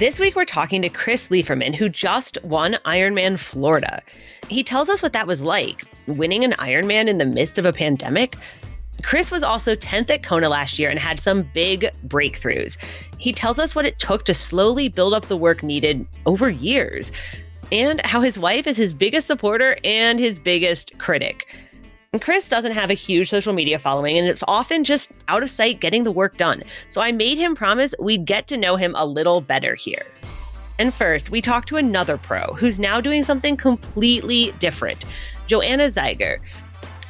This week, we're talking to Chris Leiferman, who just won Ironman Florida. He tells us what that was like winning an Ironman in the midst of a pandemic. Chris was also 10th at Kona last year and had some big breakthroughs. He tells us what it took to slowly build up the work needed over years, and how his wife is his biggest supporter and his biggest critic. And Chris doesn't have a huge social media following, and it's often just out of sight getting the work done. So I made him promise we'd get to know him a little better here. And first, we talked to another pro who's now doing something completely different Joanna Zeiger.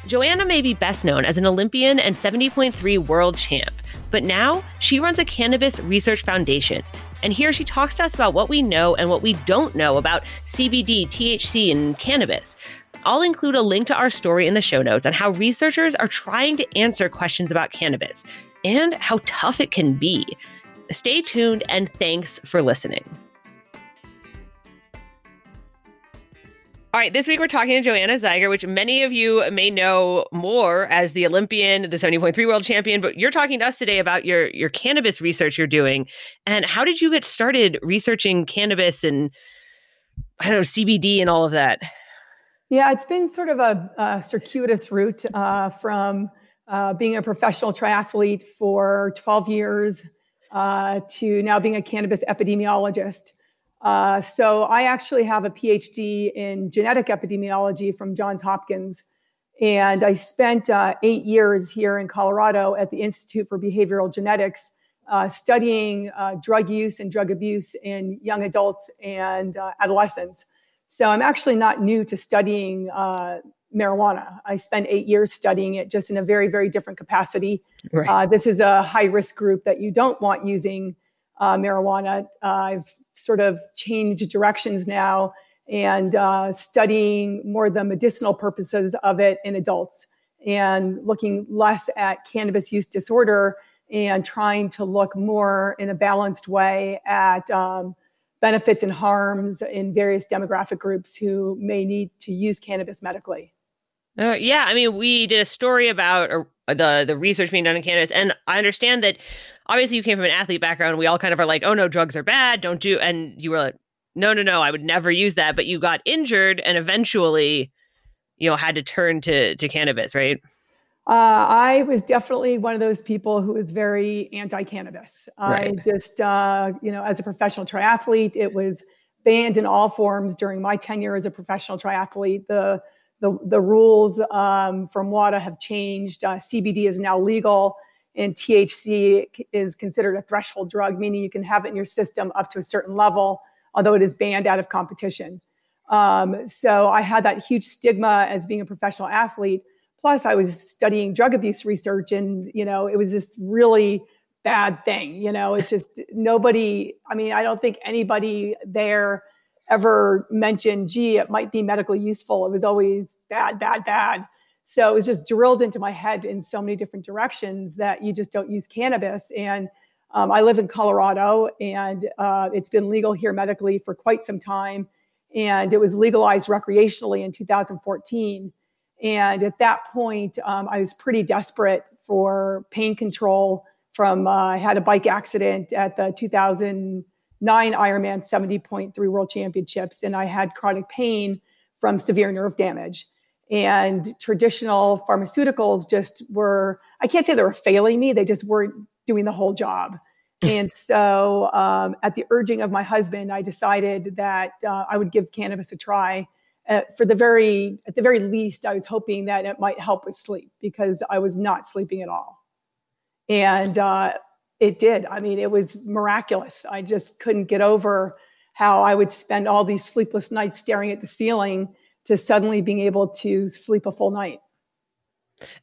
Joanna may be best known as an Olympian and 70.3 world champ, but now she runs a cannabis research foundation. And here she talks to us about what we know and what we don't know about CBD, THC, and cannabis. I'll include a link to our story in the show notes on how researchers are trying to answer questions about cannabis and how tough it can be. Stay tuned and thanks for listening. All right, this week we're talking to Joanna Zeiger, which many of you may know more as the Olympian, the 70.3 world champion, but you're talking to us today about your your cannabis research you're doing. And how did you get started researching cannabis and I don't know, CBD and all of that? Yeah, it's been sort of a, a circuitous route uh, from uh, being a professional triathlete for 12 years uh, to now being a cannabis epidemiologist. Uh, so I actually have a PhD in genetic epidemiology from Johns Hopkins. And I spent uh, eight years here in Colorado at the Institute for Behavioral Genetics uh, studying drug use and drug abuse in young adults and adolescents. So I'm actually not new to studying uh, marijuana. I spent eight years studying it just in a very, very different capacity. Right. Uh, this is a high risk group that you don't want using uh, marijuana. Uh, I've sort of changed directions now and uh, studying more the medicinal purposes of it in adults and looking less at cannabis use disorder and trying to look more in a balanced way at um, benefits and harms in various demographic groups who may need to use cannabis medically. Uh, yeah, I mean, we did a story about uh, the the research being done in cannabis, and I understand that obviously you came from an athlete background. We all kind of are like, oh no, drugs are bad, don't do. And you were like, no, no, no, I would never use that. But you got injured, and eventually, you know, had to turn to to cannabis, right? Uh, I was definitely one of those people who was very anti-cannabis. Right. I just, uh, you know, as a professional triathlete, it was banned in all forms during my tenure as a professional triathlete. The the, the rules um, from WADA have changed. Uh, CBD is now legal, and THC is considered a threshold drug, meaning you can have it in your system up to a certain level, although it is banned out of competition. Um, so I had that huge stigma as being a professional athlete plus i was studying drug abuse research and you know it was this really bad thing you know it just nobody i mean i don't think anybody there ever mentioned gee it might be medically useful. It was always bad bad bad. So it was just drilled into my head in so many different directions that you just don't use cannabis. And um, i live in colorado and uh, it's been legal here medically for quite some time. And it was legalized recreationally in 2014 and at that point, um, I was pretty desperate for pain control. From uh, I had a bike accident at the 2009 Ironman 70.3 World Championships, and I had chronic pain from severe nerve damage. And traditional pharmaceuticals just were, I can't say they were failing me, they just weren't doing the whole job. and so, um, at the urging of my husband, I decided that uh, I would give cannabis a try uh, for the very at the very least i was hoping that it might help with sleep because i was not sleeping at all. And uh, it did. I mean it was miraculous. I just couldn't get over how i would spend all these sleepless nights staring at the ceiling to suddenly being able to sleep a full night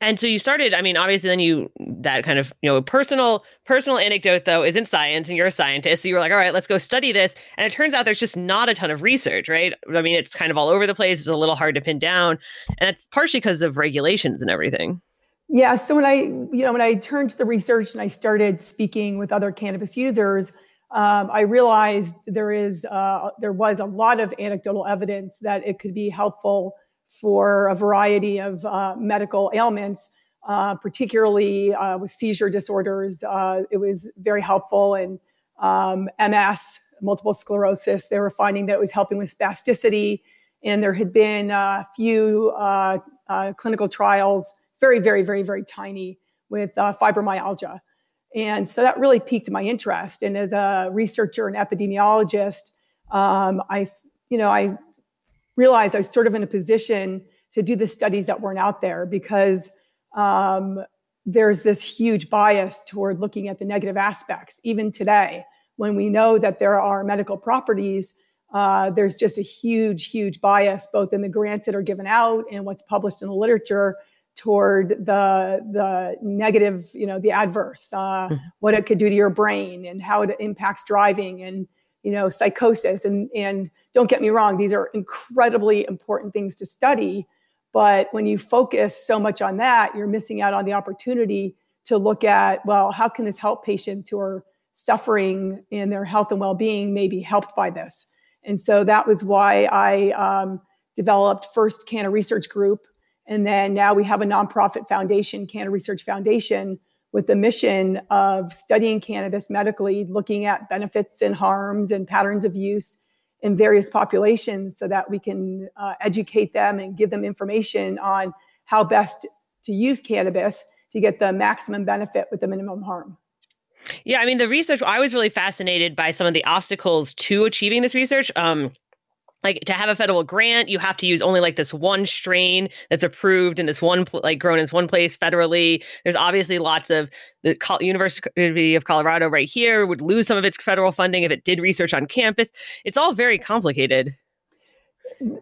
and so you started, I mean, obviously then you that kind of, you know, personal personal anecdote though isn't science and you're a scientist. So you were like, all right, let's go study this. And it turns out there's just not a ton of research, right? I mean, it's kind of all over the place. It's a little hard to pin down. And it's partially because of regulations and everything. Yeah. So when I, you know, when I turned to the research and I started speaking with other cannabis users, um, I realized there is uh, there was a lot of anecdotal evidence that it could be helpful for a variety of uh, medical ailments, uh, particularly uh, with seizure disorders. Uh, it was very helpful in um, MS, multiple sclerosis. They were finding that it was helping with spasticity, and there had been a few uh, clinical trials, very, very, very, very tiny, with fibromyalgia. And so that really piqued my interest. And as a researcher and epidemiologist, um, I, you know, I realized I was sort of in a position to do the studies that weren't out there because um, there's this huge bias toward looking at the negative aspects, even today, when we know that there are medical properties. Uh, there's just a huge, huge bias, both in the grants that are given out and what's published in the literature, toward the the negative, you know, the adverse, uh, mm-hmm. what it could do to your brain and how it impacts driving and you know psychosis. And and don't get me wrong, these are incredibly important things to study. But when you focus so much on that, you're missing out on the opportunity to look at, well, how can this help patients who are suffering in their health and well-being may be helped by this? And so that was why I um, developed first Canna Research Group, and then now we have a nonprofit foundation, Canna Research Foundation, with the mission of studying cannabis medically, looking at benefits and harms and patterns of use in various populations so that we can uh, educate them and give them information on how best to use cannabis to get the maximum benefit with the minimum harm. Yeah, I mean, the research, I was really fascinated by some of the obstacles to achieving this research. Um, like to have a federal grant you have to use only like this one strain that's approved in this one like grown in this one place federally. There's obviously lots of the university of colorado right here would lose some of its federal funding if it did research on campus. It's all very complicated.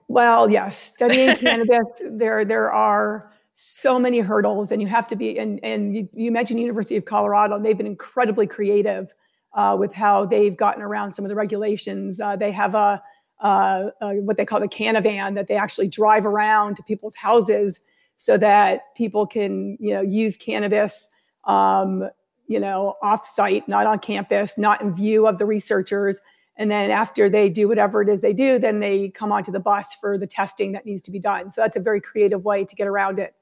Well yes. Studying cannabis there there are so many hurdles and you have to be and and you, you mentioned university of colorado they've been incredibly creative uh, with how they've gotten around some of the regulations. Uh, they have a uh, uh, what they call the CannaVan that they actually drive around to people's houses so that people can you know use cannabis um, you know off site not on campus not in view of the researchers. And then after they do whatever it is they do then they come onto the bus for the testing that needs to be done. So that's a very creative way to get around it.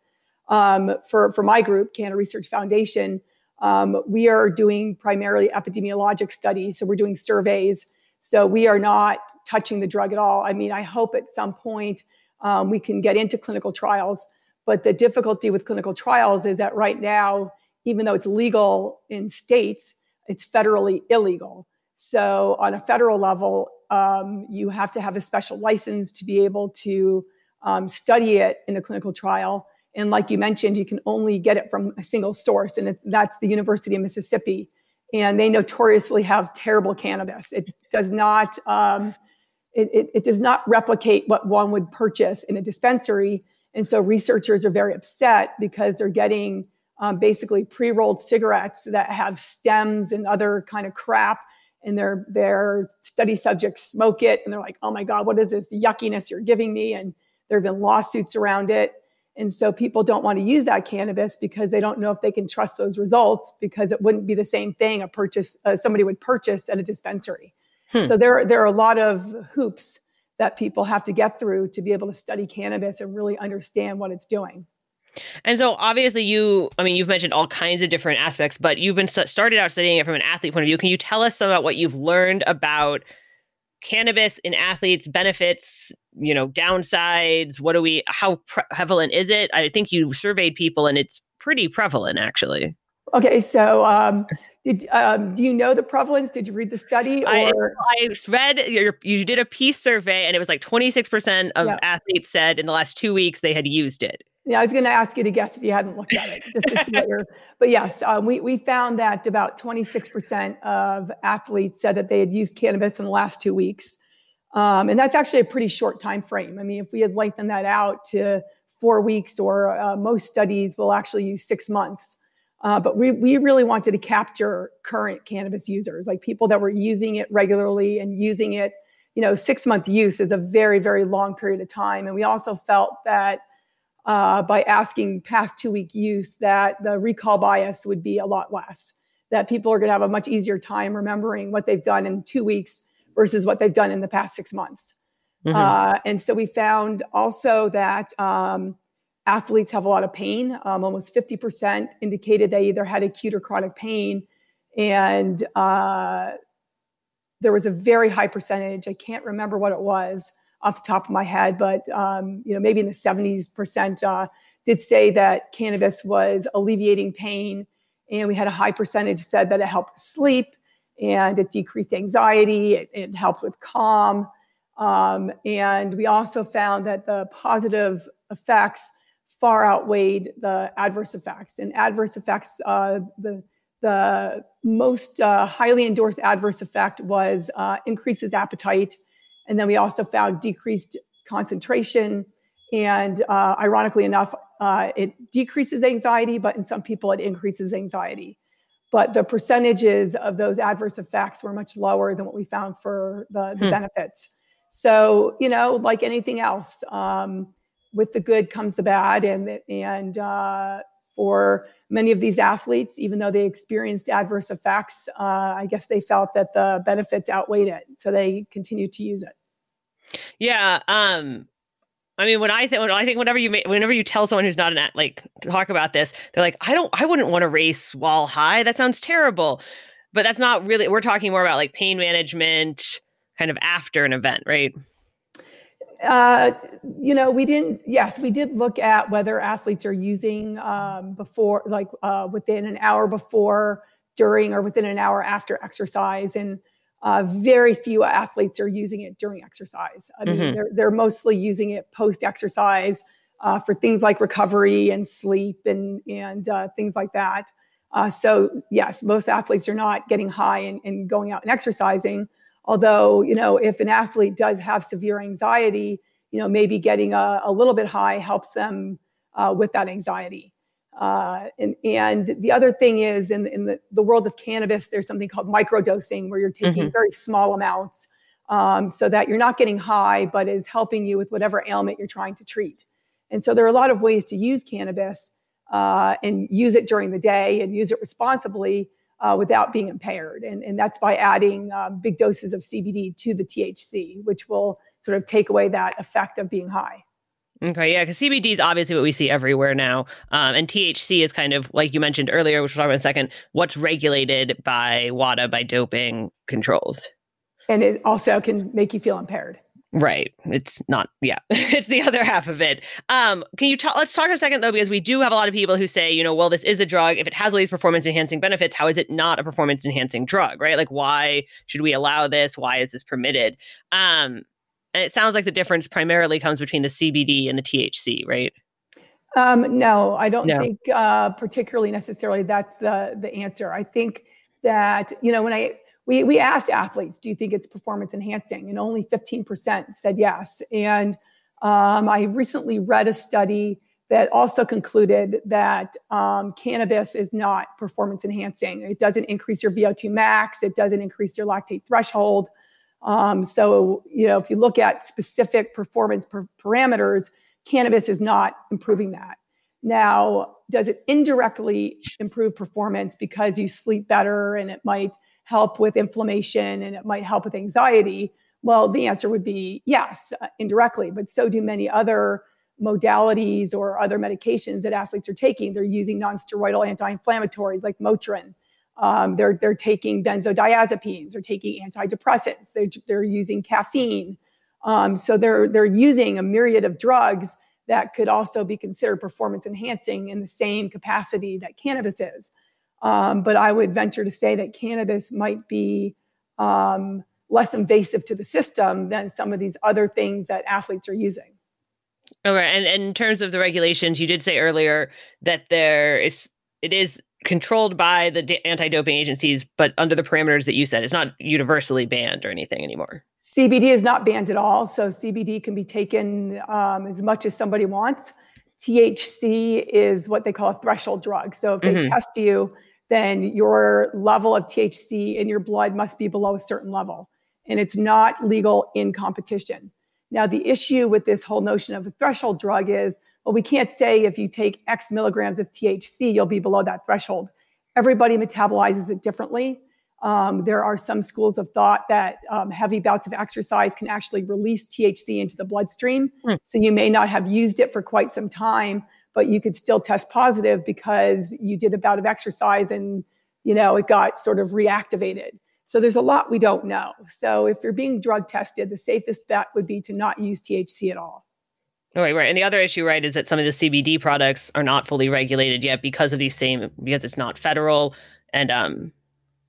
Um, for, for my group canna research foundation um, we are doing primarily epidemiologic studies. So we're doing surveys so we are not touching the drug at all. I mean, I hope at some point um, we can get into clinical trials. But the difficulty with clinical trials is that right now, even though it's legal in states, it's federally illegal. So on a federal level, um, you have to have a special license to be able to um, study it in a clinical trial. And like you mentioned, you can only get it from a single source, and that's the University of Mississippi and they notoriously have terrible cannabis. It does not um, it, it, it, does not replicate what one would purchase in a dispensary, and so researchers are very upset because they're getting um, basically pre-rolled cigarettes that have stems and other kind of crap, and their their study subjects smoke it, and they're like, "Oh my God, what is this yuckiness you're giving me?" And there have been lawsuits around it. And so people don't want to use that cannabis because they don't know if they can trust those results because it wouldn't be the same thing a purchase uh, somebody would purchase at a dispensary. Hmm. So there there are a lot of hoops that people have to get through to be able to study cannabis and really understand what it's doing. And so obviously you I mean you've mentioned all kinds of different aspects but you've been st- started out studying it from an athlete point of view. Can you tell us some about what you've learned about cannabis in athletes benefits you know downsides what do we how prevalent is it? I think you surveyed people and it's pretty prevalent actually. Okay so um, did um, do you know the prevalence? Did you read the study or? I, I read your, you did a peace survey and it was like 26% of athletes said in the last two weeks they had used it. Yeah, I was going to ask you to guess if you hadn't looked at it, just to see what you're. But yes, um, we we found that about 26% of athletes said that they had used cannabis in the last two weeks, um, and that's actually a pretty short time frame. I mean, if we had lengthened that out to four weeks, or uh, most studies will actually use six months. Uh, but we we really wanted to capture current cannabis users, like people that were using it regularly and using it. You know, six month use is a very very long period of time, and we also felt that uh, by asking past two week use that the recall bias would be a lot less, that people are going to have a much easier time remembering what they've done in two weeks versus what they've done in the past six months. Mm-hmm. Uh, and so we found also that um, athletes have a lot of pain. Um, almost 50% indicated they either had acute or chronic pain. And uh, there was a very high percentage. I can't remember what it was off the top of my head, but um, you know maybe in the 70s percent uh, did say that cannabis was alleviating pain, and we had a high percentage said that it helped sleep and it decreased anxiety, it, it helped with calm, um, and we also found that the positive effects far outweighed the adverse effects. And adverse effects, uh, the the most uh, highly endorsed adverse effect was uh, increases appetite, and then we also found decreased concentration. And uh, ironically enough, uh, it decreases anxiety, but in some people it increases anxiety. But the percentages of those adverse effects were much lower than what we found for the, the hmm. benefits. So, you know, like anything else, um, with the good comes the bad, and and uh, for many of these athletes, even though they experienced adverse effects, uh, I guess they felt that the benefits outweighed it, so they continued to use it. Yeah, um, I mean, when I think, I think, whenever you whenever you tell someone who's not an like to talk about this, they're like, I don't, I wouldn't want to race while high. That sounds terrible. But that's not really. We're talking more about like pain management, kind of after an event, right? Uh, you know, we didn't. Yes, we did look at whether athletes are using um, before, like uh, within an hour before, during, or within an hour after exercise, and uh, very few athletes are using it during exercise. I mean, mm-hmm. they're they're mostly using it post exercise uh, for things like recovery and sleep and and uh, things like that. Uh, so yes, most athletes are not getting high and, and going out and exercising. Although, you know, if an athlete does have severe anxiety, you know, maybe getting a, a little bit high helps them uh, with that anxiety. Uh, and, and the other thing is in, in the, the world of cannabis, there's something called microdosing where you're taking mm-hmm. very small amounts um, so that you're not getting high, but is helping you with whatever ailment you're trying to treat. And so there are a lot of ways to use cannabis uh, and use it during the day and use it responsibly uh, without being impaired. And, and that's by adding um, big doses of CBD to the THC, which will sort of take away that effect of being high. Okay, yeah, because CBD is obviously what we see everywhere now, um, and THC is kind of like you mentioned earlier, which we'll talk about in a second. What's regulated by WADA by doping controls, and it also can make you feel impaired. Right. It's not, yeah, it's the other half of it. Um, can you talk, let's talk a second though, because we do have a lot of people who say, you know, well, this is a drug. If it has all these performance enhancing benefits, how is it not a performance enhancing drug, right? Like, why should we allow this? Why is this permitted? Um, and it sounds like the difference primarily comes between the CBD and the THC, right? Um, no, I don't no. think uh, particularly necessarily that's the the answer. I think that you know when I we, we asked athletes, do you think it's performance enhancing? And only 15% said yes. And um, I recently read a study that also concluded that um, cannabis is not performance enhancing. It doesn't increase your VO2 max, it doesn't increase your lactate threshold. Um, so, you know, if you look at specific performance per- parameters, cannabis is not improving that. Now, does it indirectly improve performance because you sleep better and it might help with inflammation and it might help with anxiety? Well, the answer would be yes, uh, indirectly, but so do many other modalities or other medications that athletes are taking. They're using nonsteroidal anti-inflammatories like Motrin. Um, they're they're taking benzodiazepines. They're taking antidepressants. They're they're using caffeine. Um, so they're they're using a myriad of drugs that could also be considered performance enhancing in the same capacity that cannabis is. Um, but I would venture to say that cannabis might be um, less invasive to the system than some of these other things that athletes are using. Okay, and, and in terms of the regulations, you did say earlier that there is it is controlled by the anti-doping agencies, but under the parameters that you said. It's not universally banned or anything anymore. CBD is not banned at all, so CBD can be taken um, as much as somebody wants. THC is what they call a threshold drug. So if they mm-hmm. test you then your level of THC in your blood must be below a certain level. And it's not legal in competition. Now, the issue with this whole notion of a threshold drug is well, we can't say if you take X milligrams of THC, you'll be below that threshold. Everybody metabolizes it differently. Um, there are some schools of thought that um, heavy bouts of exercise can actually release THC into the bloodstream. Mm. So you may not have used it for quite some time, but you could still test positive because you did a bout of exercise and you know it got sort of reactivated So there's a lot we don't know. So if you're being drug tested, the safest bet would be to not use THC at all. Right, right. And the other issue, right, is that some of the CBD products are not fully regulated yet because of these same because it's not federal and um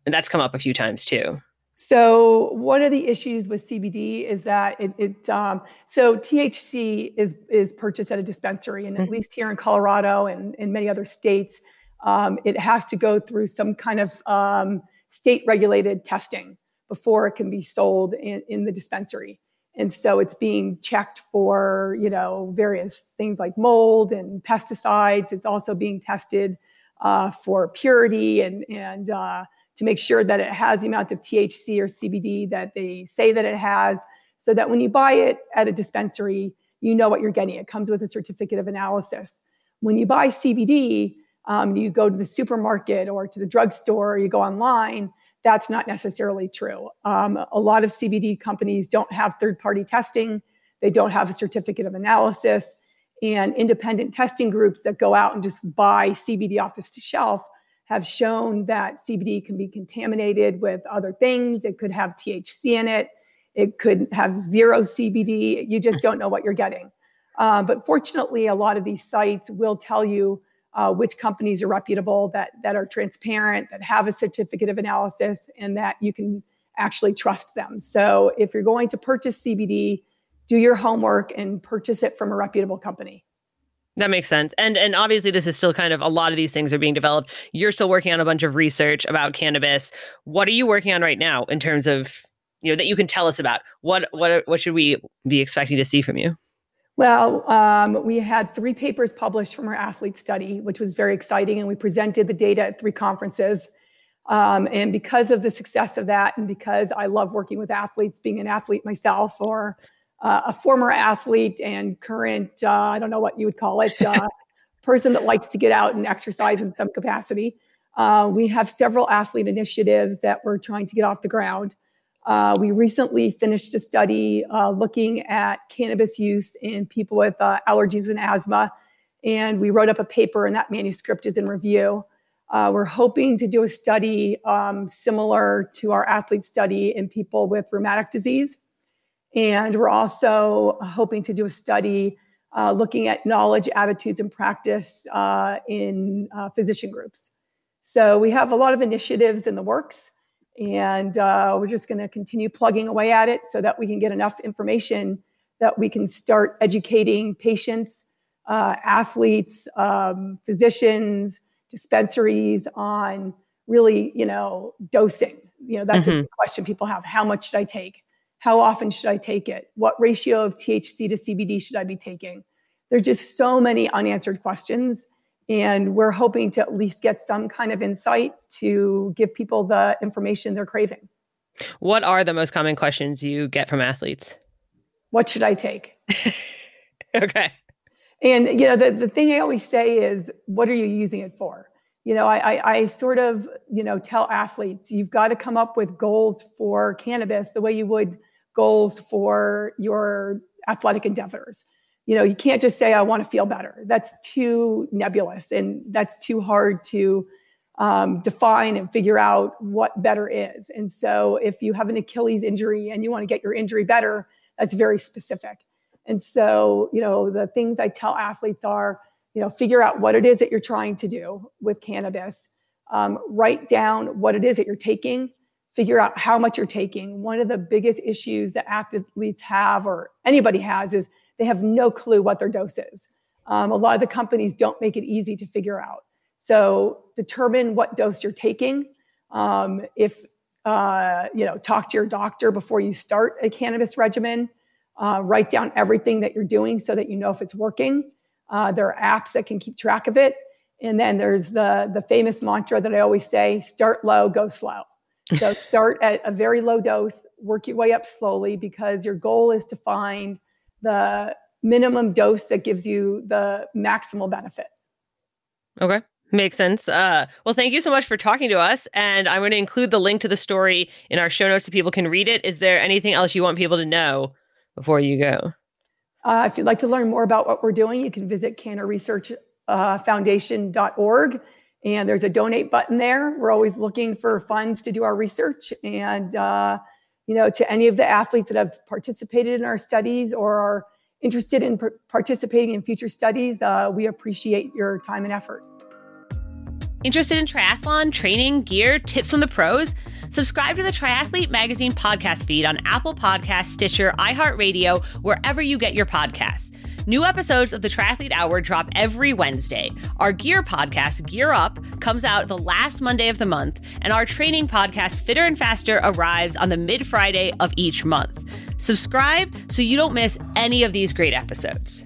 and that's come up a few times too. So one of the issues with CBD is that it, it um, so THC is is purchased at a dispensary, and at mm-hmm. least here in Colorado and in many other states, um, it has to go through some kind of um, state regulated testing before it can be sold in, in the dispensary and so it's being checked for you know various things like mold and pesticides. It's also being tested uh, for purity and and uh, to make sure that it has the amount of thc or cbd that they say that it has so that when you buy it at a dispensary you know what you're getting. It comes with a certificate of analysis. When you buy cbd um, you go to the supermarket or to the drugstore or you go online that's not necessarily true. Um, a lot of CBD companies don't have third party testing, they don't have a certificate of analysis. And independent testing groups that go out and just buy CBD off the shelf have shown that CBD can be contaminated with other things. It could have THC in it, it could have zero CBD. You just don't know what you're getting. Uh, but fortunately, a lot of these sites will tell you uh, which companies are reputable, that that are transparent, that have a certificate of analysis, and that you can actually trust them. So if you're going to purchase CBD, do your homework and purchase it from a reputable company. That makes sense. And and obviously this is still kind of a lot of these things are being developed. You're still working on a bunch of research about cannabis. What are you working on right now in terms of, you know, that you can tell us about? What what what should we be expecting to see from you? Well, um, we had three papers published from our athlete study, which was very exciting, and we presented the data at three conferences. Um, and because of the success of that, and because I love working with athletes, being an athlete myself, or uh, a former athlete and current, uh, I don't know what you would call it, uh, person that likes to get out and exercise in some capacity, uh, we have several athlete initiatives that we're trying to get off the ground. Uh, we recently finished a study uh, looking at cannabis use in people with uh, allergies and asthma, and we wrote up a paper, and that manuscript is in review. Uh, we're hoping to do a study um, similar to our athlete study in people with rheumatic disease. And we're also hoping to do a study uh, looking at knowledge, attitudes, and practice uh, in physician groups. So we have a lot of initiatives in the works. And uh, we're just going to continue plugging away at it so that we can get enough information that we can start educating patients, uh, athletes, um, physicians, dispensaries on really, you know, dosing. You know, that's mm-hmm. a question people have. How much should I take? How often should I take it? What ratio of THC to CBD should I be taking? There's just so many unanswered questions and we're hoping to at least get some kind of insight to give people the information they're craving. What are the most common questions you get from athletes? What should I take? okay. And you know, the, the thing I always say is, what are you using it for? You know, I, I, I sort of, you know, tell athletes, you've got to come up with goals for cannabis the way you would goals for your athletic endeavors you know you can't just say i want to feel better. That's too nebulous and that's too hard to um, define and figure out what better is. And so if you have an achilles injury and you want to get your injury better that's very specific. And so you know the things i tell athletes are you know figure out what it is that you're trying to do with cannabis. Um, write down what it is that you're taking. Figure out how much you're taking. One of the biggest issues that athletes have or anybody has is they have no clue what their dose is. Um, a lot of the companies don't make it easy to figure out. So determine what dose you're taking. Um, if uh, you know, talk to your doctor before you start a cannabis regimen. Uh, write down everything that you're doing so that you know if it's working. Uh, there are apps that can keep track of it. And then there's the the famous mantra that I always say: start low, go slow. So start at a very low dose, work your way up slowly because your goal is to find the minimum dose that gives you the maximal benefit. Okay. Makes sense. Uh, well, thank you so much for talking to us. And I'm going to include the link to the story in our show notes so people can read it. Is there anything else you want people to know before you go? Uh, if you'd like to learn more about what we're doing, you can visit cannaresearchfoundation.org. Uh, And there's a donate button there. We're always looking for funds to do our research. And, uh, you know, to any of the athletes that have participated in our studies or are interested in p- participating in future studies, uh, we appreciate your time and effort. Interested in triathlon, training, gear, tips from the pros? Subscribe to the Triathlete Magazine podcast feed on Apple Podcasts, Stitcher, iHeartRadio, wherever you get your podcasts. New episodes of the Triathlete Hour drop every Wednesday. Our gear podcast, Gear Up, comes out the last Monday of the month, and our training podcast, Fitter and Faster, arrives on the mid Friday of each month. Subscribe so you don't miss any of these great episodes.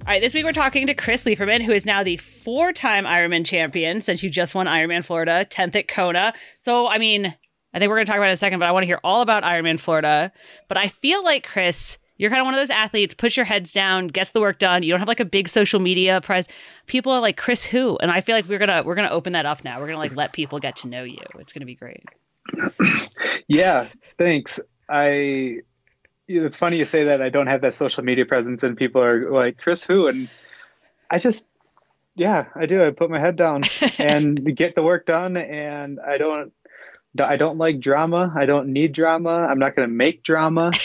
All right, this week we're talking to Chris Leiferman, who is now the four time Ironman champion since you just won Ironman Florida, 10th at Kona. So, I mean, I think we're going to talk about it in a second, but I want to hear all about Ironman Florida. But I feel like, Chris, you're kind of one of those athletes, push your heads down, gets the work done. You don't have like a big social media press. People are like, Chris who? And I feel like we're gonna we're gonna open that up now. We're gonna like let people get to know you. It's gonna be great. yeah, thanks. I it's funny you say that I don't have that social media presence and people are like, Chris who? And I just yeah, I do. I put my head down and get the work done and I don't I don't like drama. I don't need drama. I'm not going to make drama.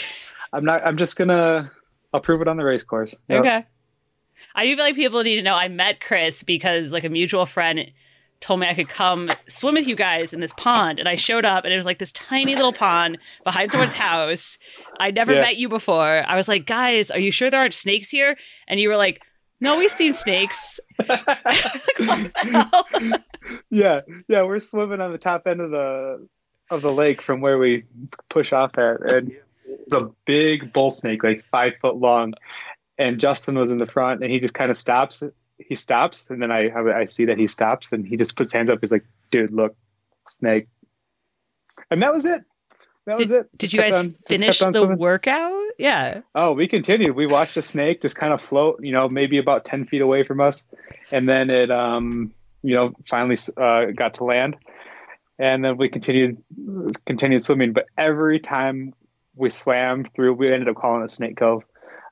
I'm not. I'm just gonna. I'll prove it on the race course. Yep. Okay. I do feel like people need to know I met Chris because like a mutual friend told me I could come swim with you guys in this pond, and I showed up, and it was like this tiny little pond behind someone's house. I never yeah. met you before. I was like, guys, are you sure there aren't snakes here? And you were like, no, we've seen snakes. yeah, yeah, we're swimming on the top end of the of the lake from where we push off at, and it's a big bull snake, like five foot long. And Justin was in the front, and he just kind of stops. He stops, and then I I see that he stops, and he just puts hands up. He's like, "Dude, look, snake." And that was it. That did, was it. Did you guys on, finish the swimming. workout? Yeah. Oh, we continued. We watched a snake just kind of float, you know, maybe about ten feet away from us, and then it, um, you know, finally uh, got to land, and then we continued continued swimming. But every time we swam through. We ended up calling it Snake Cove.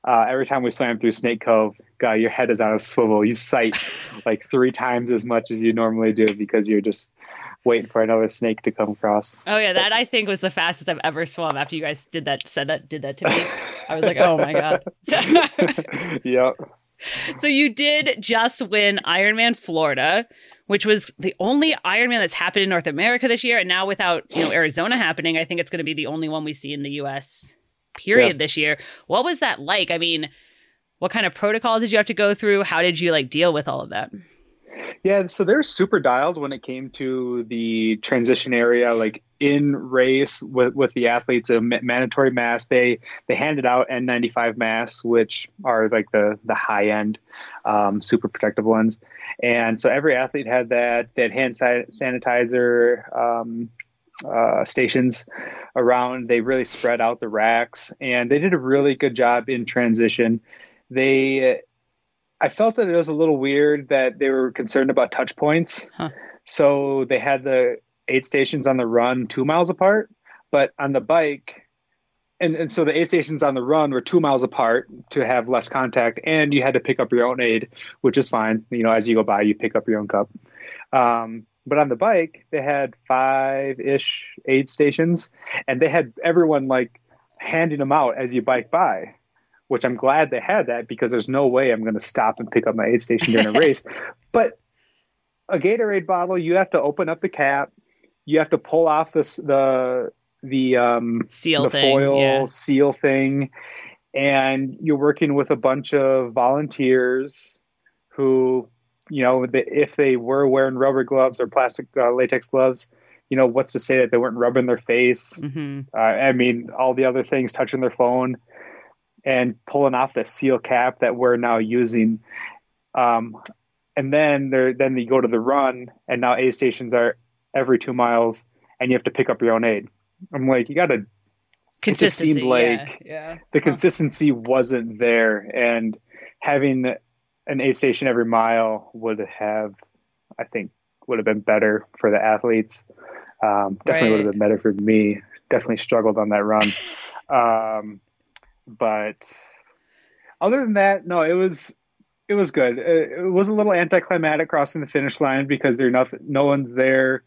Uh, every time we swam through Snake Cove, God, your head is on a swivel. You sight like three times as much as you normally do because you're just waiting for another snake to come across. Oh yeah, that I think was the fastest I've ever swum. After you guys did that, said that, did that to me, I was like, oh my god. yep. So you did just win Ironman Florida, which was the only Ironman that's happened in North America this year. And now without, you know, Arizona happening, I think it's going to be the only one we see in the US period yeah. this year. What was that like? I mean, what kind of protocols did you have to go through? How did you like deal with all of that? Yeah, so they're super dialed when it came to the transition area, like in race with, with the athletes, a mandatory mask. They they handed out N95 masks, which are like the the high end, um, super protective ones. And so every athlete had that. They had hand sanitizer um, uh, stations around. They really spread out the racks, and they did a really good job in transition. They I felt that it was a little weird that they were concerned about touch points. Huh. So they had the eight stations on the run two miles apart, but on the bike, and, and so the aid stations on the run were two miles apart to have less contact, and you had to pick up your own aid, which is fine. You know, as you go by, you pick up your own cup. Um, but on the bike, they had five ish aid stations, and they had everyone like handing them out as you bike by which I'm glad they had that because there's no way I'm going to stop and pick up my aid station during a race. But a Gatorade bottle, you have to open up the cap, you have to pull off this the the um seal the thing, foil yeah. seal thing, and you're working with a bunch of volunteers who, you know, if they were wearing rubber gloves or plastic uh, latex gloves, you know, what's to say that they weren't rubbing their face? Mm-hmm. Uh, I mean, all the other things, touching their phone and pulling off the seal cap that we're now using. Um, and then there, then you go to the run, and now aid stations are every two miles, and you have to pick up your own aid. I'm like, you got to. It just seemed like yeah, yeah. the consistency wasn't there, and having an aid station every mile would have, I think, would have been better for the athletes. Um, definitely right. would have been better for me. Definitely struggled on that run. Um, but other than that, no, it was it it was good. It was a little anticlimactic crossing the finish line because there's nothing, no one's there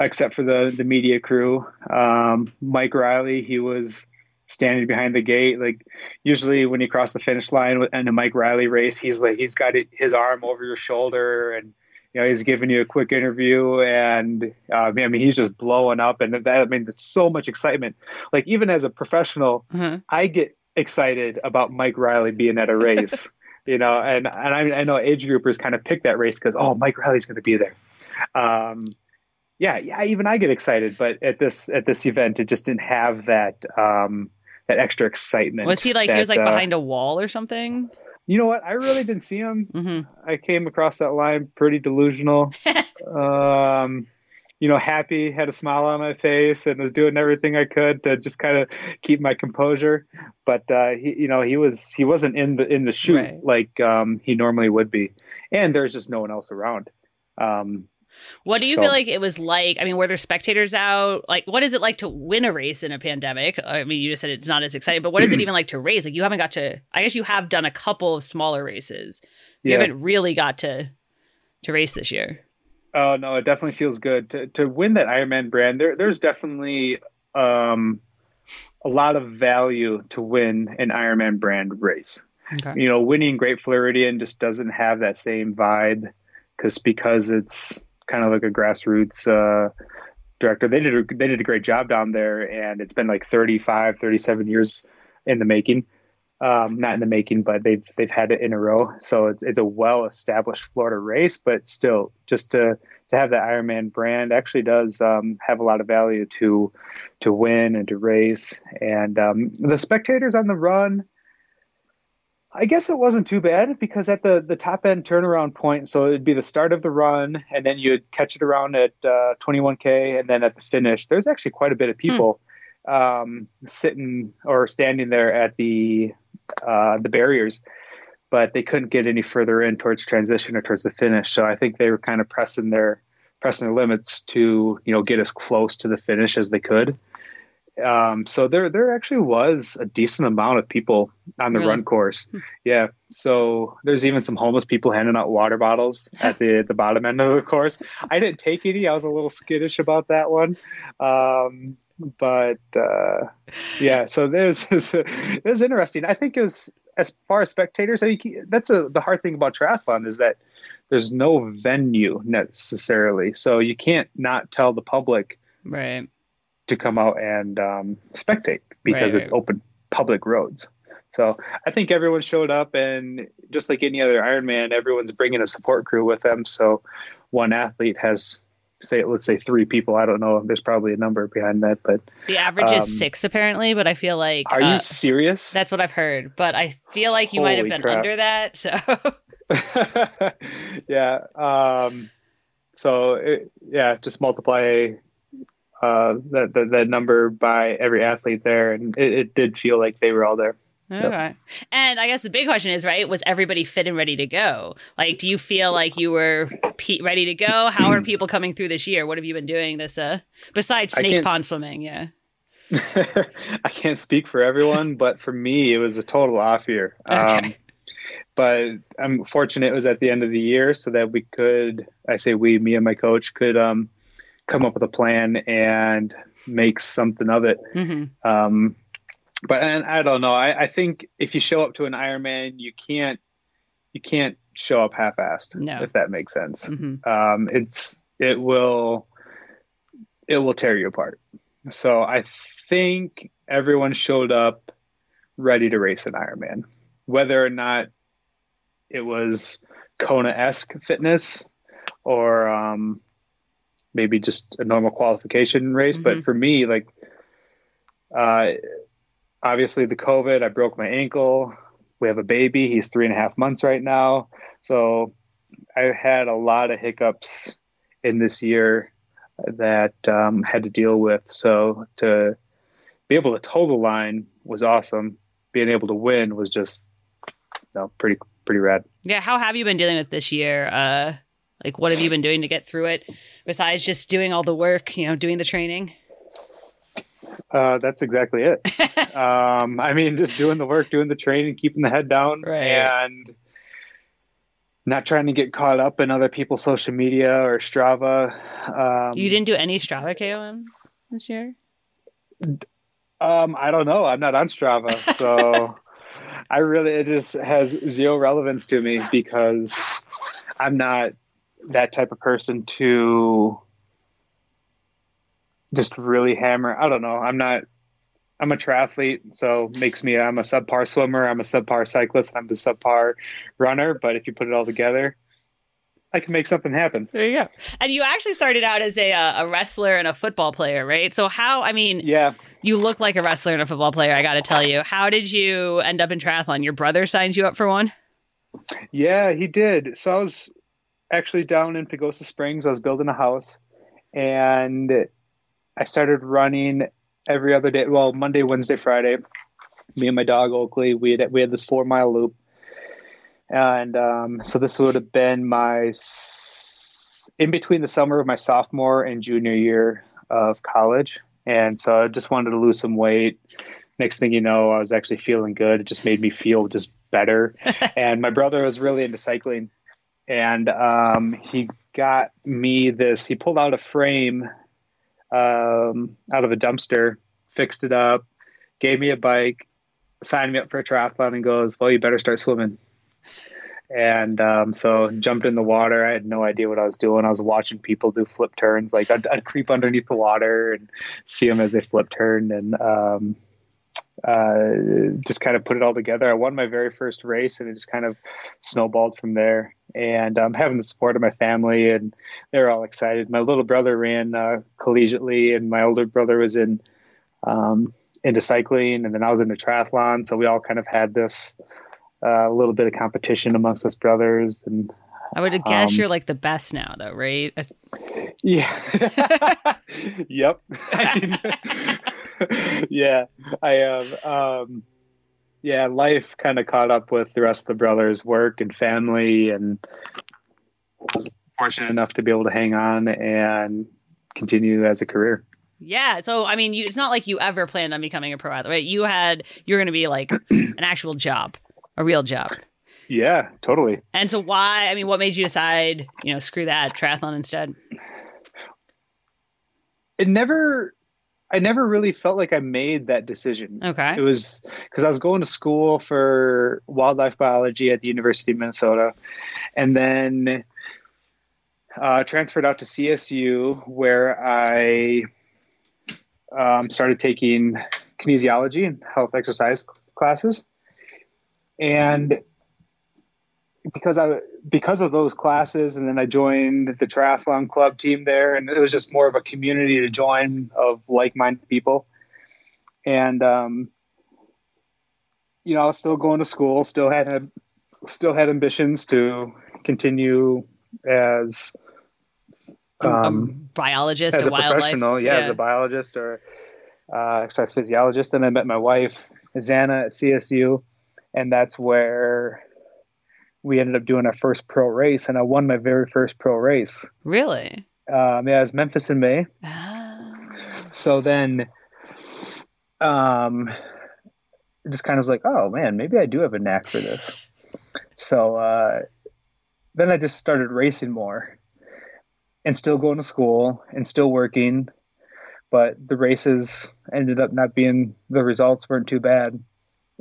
except for the the media crew. Um, Mike Riley, he was standing behind the gate. Like usually when you cross the finish line in a Mike Riley race, he's like he's got his arm over your shoulder and you know he's giving you a quick interview and uh, I mean he's just blowing up and that I mean there's so much excitement. Like even as a professional, mm-hmm. I get excited about Mike Riley being at a race. you know, and and I, I know age groupers kind of pick that race because oh Mike Riley's going to be there. Um, yeah, yeah, even I get excited, but at this at this event, it just didn't have that um, that extra excitement. Was he like that, he was like uh, behind a wall or something? You know what? I really didn't see him. Mm-hmm. I came across that line pretty delusional. um, you know, happy, had a smile on my face, and was doing everything I could to just kind of keep my composure. But uh, he, you know, he was he wasn't in the in the chute right. like um, he normally would be, and there's just no one else around. Um, what do you so, feel like it was like? I mean, were there spectators out? Like, what is it like to win a race in a pandemic? I mean, you just said it's not as exciting, but what is it even like to race? Like, you haven't got to. I guess you have done a couple of smaller races. You yeah. haven't really got to to race this year. Oh no, it definitely feels good to to win that Ironman brand. There, there's definitely um, a lot of value to win an Ironman brand race. Okay. You know, winning Great Floridian just doesn't have that same vibe because because it's kind of like a grassroots uh, director. They did a, they did a great job down there, and it's been like 35, 37 years in the making. Um, not in the making, but they've they've had it in a row. So it's it's a well established Florida race, but still, just to to have the Ironman brand actually does um, have a lot of value to to win and to race. And um, the spectators on the run, I guess it wasn't too bad because at the the top end turnaround point, so it'd be the start of the run, and then you'd catch it around at uh, 21k, and then at the finish, there's actually quite a bit of hmm. people hmm. um, sitting or standing there at the uh, the barriers, but they couldn't get any further in towards transition or towards the finish. So I think they were kind of pressing their pressing their limits to you know get as close to the finish as they could. Um, so there, there actually was a decent amount of people on the really? run course. Hmm. Yeah. So there's even some homeless people handing out water bottles at the the bottom end of the course. I didn't take any. I was a little skittish about that one. Um, but uh, yeah, so there's it was interesting. I think as as far as spectators, I mean, that's a, the hard thing about triathlon is that there's no venue necessarily, so you can't not tell the public right to come out and um, spectate because right, it's open public roads. So I think everyone showed up, and just like any other Ironman, everyone's bringing a support crew with them. So one athlete has, say, let's say three people. I don't know. There's probably a number behind that, but the average um, is six apparently. But I feel like are uh, you serious? That's what I've heard. But I feel like you Holy might have been crap. under that. So yeah. Um, so it, yeah, just multiply uh, that, that, that number by every athlete there, and it, it did feel like they were all there. Okay. Yep. And I guess the big question is, right? Was everybody fit and ready to go? Like, do you feel like you were pe- ready to go? How are people coming through this year? What have you been doing this, uh, besides snake pond swimming? Yeah. I can't speak for everyone, but for me, it was a total off year. Okay. Um, but I'm fortunate it was at the end of the year so that we could, I say we, me and my coach could, um, come up with a plan and make something of it. Mm-hmm. Um, but and I don't know. I, I, think if you show up to an Ironman, you can't you can't show up half-assed. No. If that makes sense. Mm-hmm. Um, it's it will it will tear you apart. So I think everyone showed up ready to race an Ironman, whether or not it was Kona esque fitness or um, maybe just a normal qualification race. Mm-hmm. But for me, like, uh, obviously the COVID, I broke my ankle. We have a baby. He's three and a half months right now. So I had a lot of hiccups in this year that um, had to deal with. So to be able to toe the line was awesome. Being able to win was just, you know, pretty pretty rad. Yeah. How have you been dealing with this year? Uh, like, what have you been doing to get through it? besides just doing all the work, you know, doing the training? Uh, that's exactly it. um, I mean, just doing the work, doing the training, keeping the head down, right. and not trying to get caught up in other people's social media or Strava. Um, you didn't do any Strava KOMs this year? Um, I don't know. I'm not on Strava, so I really it just has zero relevance to me because I'm not that type of person to just really hammer. I don't know. I'm not. I'm a triathlete, so makes me. I'm a subpar swimmer. I'm a subpar cyclist. I'm the subpar runner. But if you put it all together, I can make something happen. There you go. And you actually started out as a uh, a wrestler and a football player, right? So how? I mean, yeah, you look like a wrestler and a football player. I got to tell you, how did you end up in triathlon? Your brother signed you up for one. Yeah, he did. So I was actually down in Pagosa Springs. I was building a house, and I started running every other day. Well, Monday, Wednesday, Friday. Me and my dog Oakley, we had we had this four mile loop and um, so this would have been my in between the summer of my sophomore and junior year of college and so i just wanted to lose some weight next thing you know i was actually feeling good it just made me feel just better and my brother was really into cycling and um, he got me this he pulled out a frame um, out of a dumpster fixed it up gave me a bike signed me up for a triathlon and goes well you better start swimming and um, so jumped in the water. I had no idea what I was doing. I was watching people do flip turns. Like I'd, I'd creep underneath the water and see them as they flip turn, and um, uh, just kind of put it all together. I won my very first race, and it just kind of snowballed from there. And I'm um, having the support of my family, and they're all excited. My little brother ran uh, collegiately, and my older brother was in um, into cycling, and then I was into triathlon. So we all kind of had this uh, a little bit of competition amongst us brothers and I would guess um, you're like the best now, though, right? Yeah. yep. yeah, I am. Um, yeah, life kind of caught up with the rest of the brothers' work and family, and was fortunate enough to be able to hang on and continue as a career. Yeah. So, I mean, you, it's not like you ever planned on becoming a pro athlete, right? You had, you're going to be like an actual job a real job. Yeah, totally. And so why, I mean, what made you decide, you know, screw that, triathlon instead? It never I never really felt like I made that decision. Okay. It was because I was going to school for wildlife biology at the University of Minnesota, and then uh, transferred out to CSU, where I um, started taking kinesiology and health exercise classes and because I because of those classes, and then I joined the triathlon club team there, and it was just more of a community to join of like minded people. And um, you know, I was still going to school, still had still had ambitions to continue as um, a biologist, as a, a professional, yeah, yeah, as a biologist or uh, exercise physiologist. And I met my wife, Xana, at CSU and that's where we ended up doing our first pro race, and I won my very first pro race. Really? Um, yeah, it was Memphis in May. Ah. So then, um, it just kind of was like, oh man, maybe I do have a knack for this. So uh, then I just started racing more, and still going to school and still working, but the races ended up not being the results weren't too bad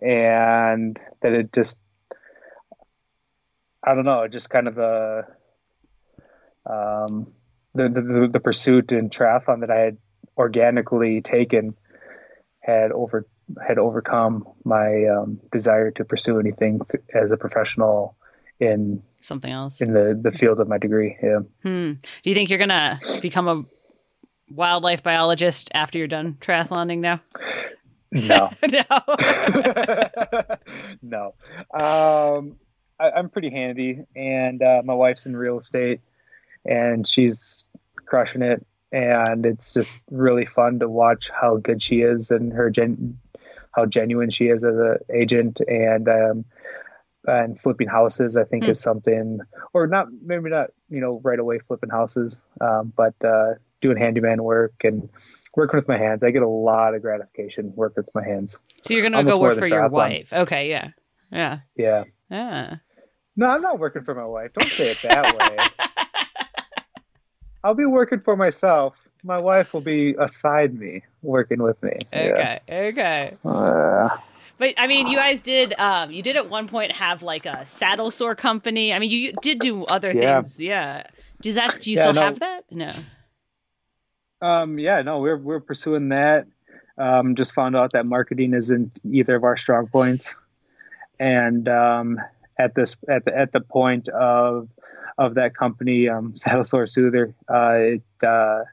and that it just I don't know, just kind of the um, the, the the pursuit in triathlon that I had organically taken had over had overcome my um, desire to pursue anything as a professional in something else in the the field of my degree. Yeah. Hmm. Do you think you're gonna become a wildlife biologist after you're done triathloning now? No. no. no. Um, I, am pretty handy, and uh, my wife's in real estate, and she's crushing it. And it's just really fun to watch how good she is and her gen, how genuine she is as an agent, and um, and flipping houses. I think mm. is something, or not maybe not you know right away flipping houses, um, but uh, doing handyman work and working with my hands. I get a lot of gratification working with my hands. So you're gonna go work for your wife. Okay, yeah. Yeah. Yeah. Yeah. No, I'm not working for my wife. Don't say it that way. I'll be working for myself. My wife will be aside me, working with me. Okay, yeah. okay. Uh, but I mean, you guys did. Um, you did at one point have like a saddle sore company. I mean, you, you did do other yeah. things. Yeah. Does that? Do you yeah, still no. have that? No. Um. Yeah. No. We're we're pursuing that. Um. Just found out that marketing isn't either of our strong points, and um, at this at the at the point of of that company, um, Saddle Sore Soother, uh, it, uh,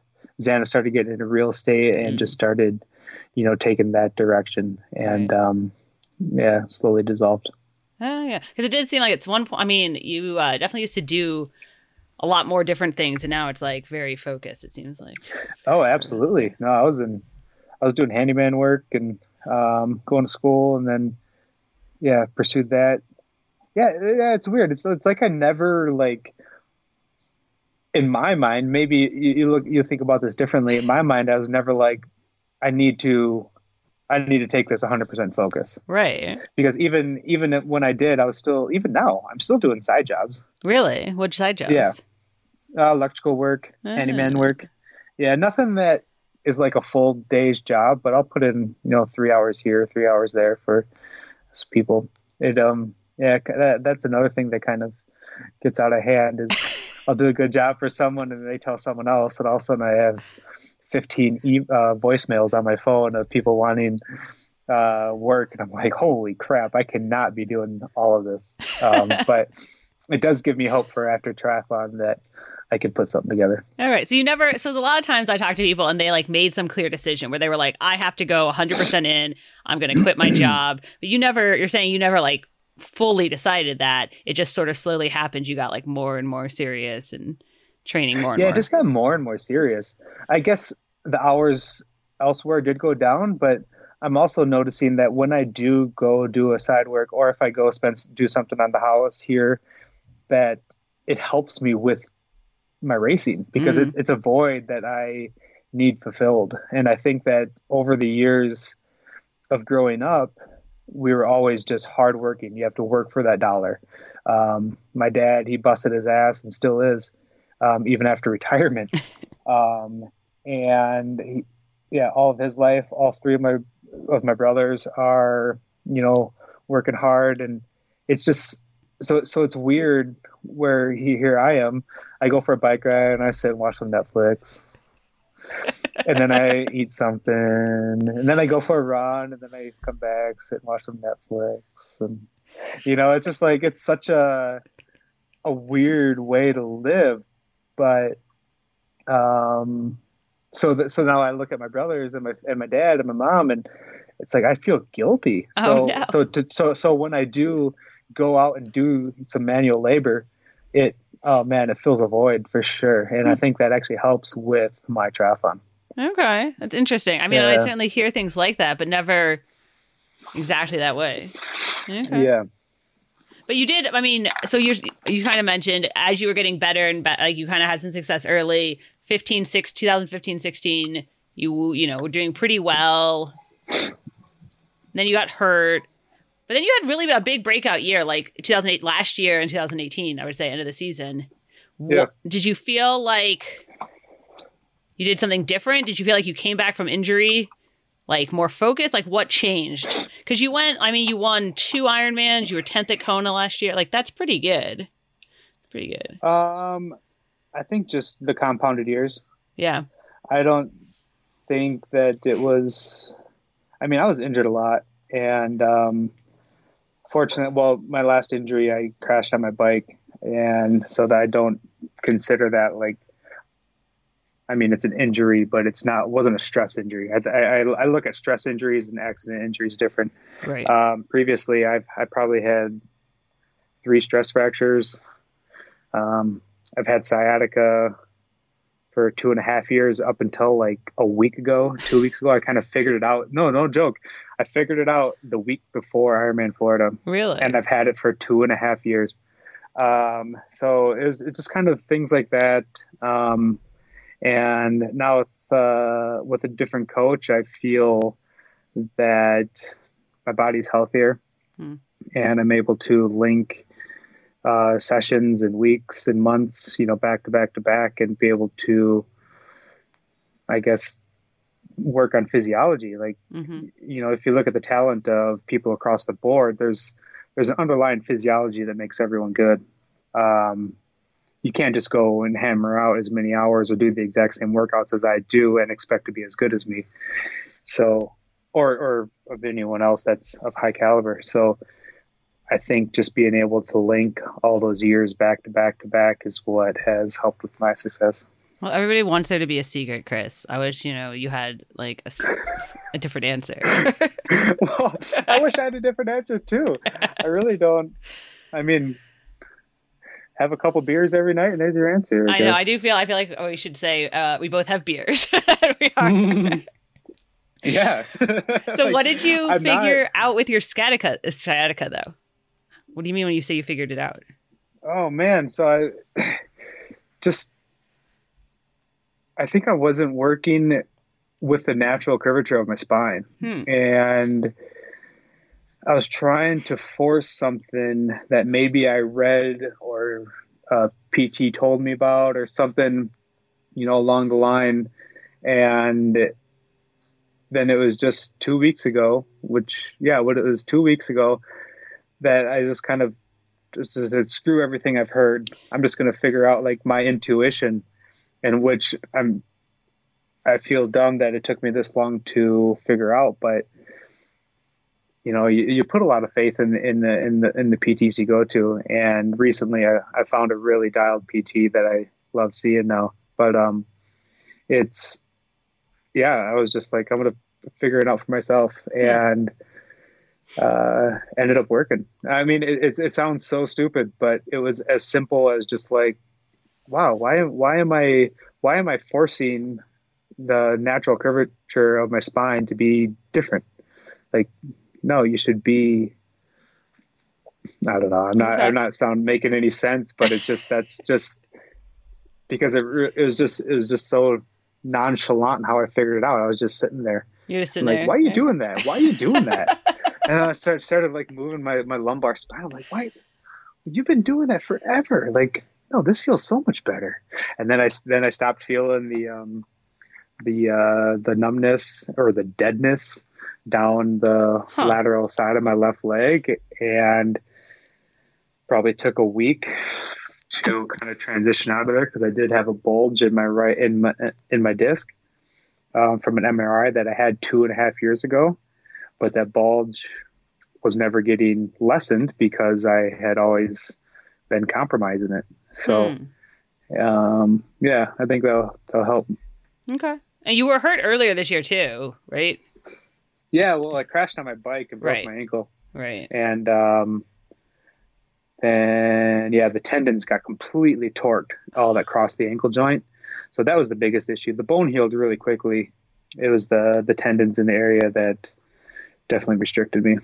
Xana started getting into real estate and mm just started, you know, taking that direction, and right. um, yeah, slowly dissolved. Oh yeah, because it did seem like it's one point. I mean, you uh, definitely used to do a lot more different things, and now it's like very focused. It seems like. Oh, absolutely. No, I was in, I was doing handyman work and um, going to school, and then yeah, pursued that. Yeah, yeah, it's weird. It's it's like I never like in my mind, maybe you, you look you think about this differently. In my mind, I was never like, I need to, I need to take this 100% focus. Right. Because even even when I did, I was still even now I'm still doing side jobs. Really? Which side jobs? Yeah, uh, electrical work, uh. handyman work. Yeah, nothing that is like a full day's job, but I'll put in you know three hours here, three hours there for people. It um yeah that, that's another thing that kind of gets out of hand is I'll do a good job for someone and they tell someone else, and all of a sudden I have 15 e- uh, voicemails on my phone of people wanting uh, work, and I'm like, holy crap, I cannot be doing all of this. Um, but it does give me hope for after triathlon that I could put something together. All right. So you never, so a lot of times I talk to people and they like made some clear decision where they were like, I have to go 100% in. I'm going to quit my job. But you never, you're saying you never like fully decided that. It just sort of slowly happened. You got like more and more serious and training more and yeah, more. it just got more and more serious. I guess the hours elsewhere did go down, but I'm also noticing that when I do go do a side work or if I go spend do something on the house here, that it helps me with my racing because mm-hmm. it's it's a void that I need fulfilled. And I think that over the years of growing up, we were always just hardworking. You have to work for that dollar. Um, my dad, he busted his ass and still is, um, even after retirement. um, and he, yeah, all of his life, all three of my of my brothers are, you know, working hard, and it's just so so it's weird where he, here I am. I go for a bike ride and I sit and watch some Netflix and then I eat something, and then I go for a run, and then I come back, sit and watch some Netflix, and you know, it's just like it's such a a weird way to live, but um, so that so now I look at my brothers and my and my dad and my mom, and it's like I feel guilty. Oh, so no. so to, so so when I do go out and do some manual labor, it oh man, it fills a void for sure. And I hmm. think that actually helps with my triathlon. Okay. That's interesting. I mean, yeah. I certainly hear things like that, but never exactly that way. Okay. Yeah. But you did, I mean, so you you kind of mentioned as you were getting better and be, like you kind of had some success early, 15, 6, 2015, 16, you, you know, were doing pretty well. then you got hurt but then you had really a big breakout year, like 2008 last year and 2018. I would say end of the season. Yeah. What, did you feel like you did something different? Did you feel like you came back from injury like more focused? Like what changed? Because you went. I mean, you won two Ironmans. You were 10th at Kona last year. Like that's pretty good. Pretty good. Um, I think just the compounded years. Yeah. I don't think that it was. I mean, I was injured a lot, and um, fortunate. Well, my last injury, I crashed on my bike, and so that I don't consider that like. I mean, it's an injury, but it's not. wasn't a stress injury. I, I, I look at stress injuries and accident injuries different. Right. Um, previously, I've I probably had three stress fractures. Um, I've had sciatica for two and a half years up until like a week ago, two weeks ago. I kind of figured it out. No, no joke. I figured it out the week before Ironman Florida. Really? And I've had it for two and a half years. Um, so it was it's just kind of things like that. Um, and now with, uh, with a different coach, I feel that my body's healthier hmm. and I'm able to link uh, sessions and weeks and months, you know, back to back to back, and be able to, I guess, work on physiology. Like, mm-hmm. you know, if you look at the talent of people across the board, there's there's an underlying physiology that makes everyone good. Um, you can't just go and hammer out as many hours or do the exact same workouts as I do and expect to be as good as me. So, or or of anyone else that's of high caliber. So, I think just being able to link all those years back to back to back is what has helped with my success. Well, everybody wants there to be a secret, Chris. I wish you know you had like a, a different answer. well, I wish I had a different answer too. I really don't. I mean, have a couple beers every night, and there's your answer. I, I know. I do feel. I feel like oh, we should say uh, we both have beers. yeah. so, like, what did you I'm figure not... out with your sciatica? Sciatica, though. What do you mean when you say you figured it out? Oh man, so I just I think I wasn't working with the natural curvature of my spine. Hmm. And I was trying to force something that maybe I read or a PT told me about or something, you know, along the line. And then it was just two weeks ago, which, yeah, what it was two weeks ago that I just kind of just said, screw everything I've heard. I'm just going to figure out like my intuition, and which I'm. I feel dumb that it took me this long to figure out, but you know, you, you put a lot of faith in in the in the in the PTs you go to, and recently I, I found a really dialed PT that I love seeing now. But um, it's yeah, I was just like I'm gonna figure it out for myself, and. Yeah uh, ended up working. I mean, it, it, it, sounds so stupid, but it was as simple as just like, wow, why, why am I, why am I forcing the natural curvature of my spine to be different? Like, no, you should be, I don't know. I'm not, okay. I'm not sound making any sense, but it's just, that's just because it, it was just, it was just so nonchalant how I figured it out. I was just sitting there. You're just sitting like, there. why are you doing that? Why are you doing that? and I started, started like moving my, my lumbar spine. I'm like, why? You've been doing that forever. Like, no, this feels so much better. And then I then I stopped feeling the um, the uh, the numbness or the deadness down the huh. lateral side of my left leg, and probably took a week to kind of transition out of there because I did have a bulge in my right in my in my disc um, from an MRI that I had two and a half years ago but that bulge was never getting lessened because I had always been compromising it. So, hmm. um, yeah, I think that'll, that'll help. Okay. And you were hurt earlier this year too, right? Yeah. Well, I crashed on my bike and broke right. my ankle. Right. And, um, and yeah, the tendons got completely torqued, all that crossed the ankle joint. So that was the biggest issue. The bone healed really quickly. It was the the tendons in the area that definitely restricted me.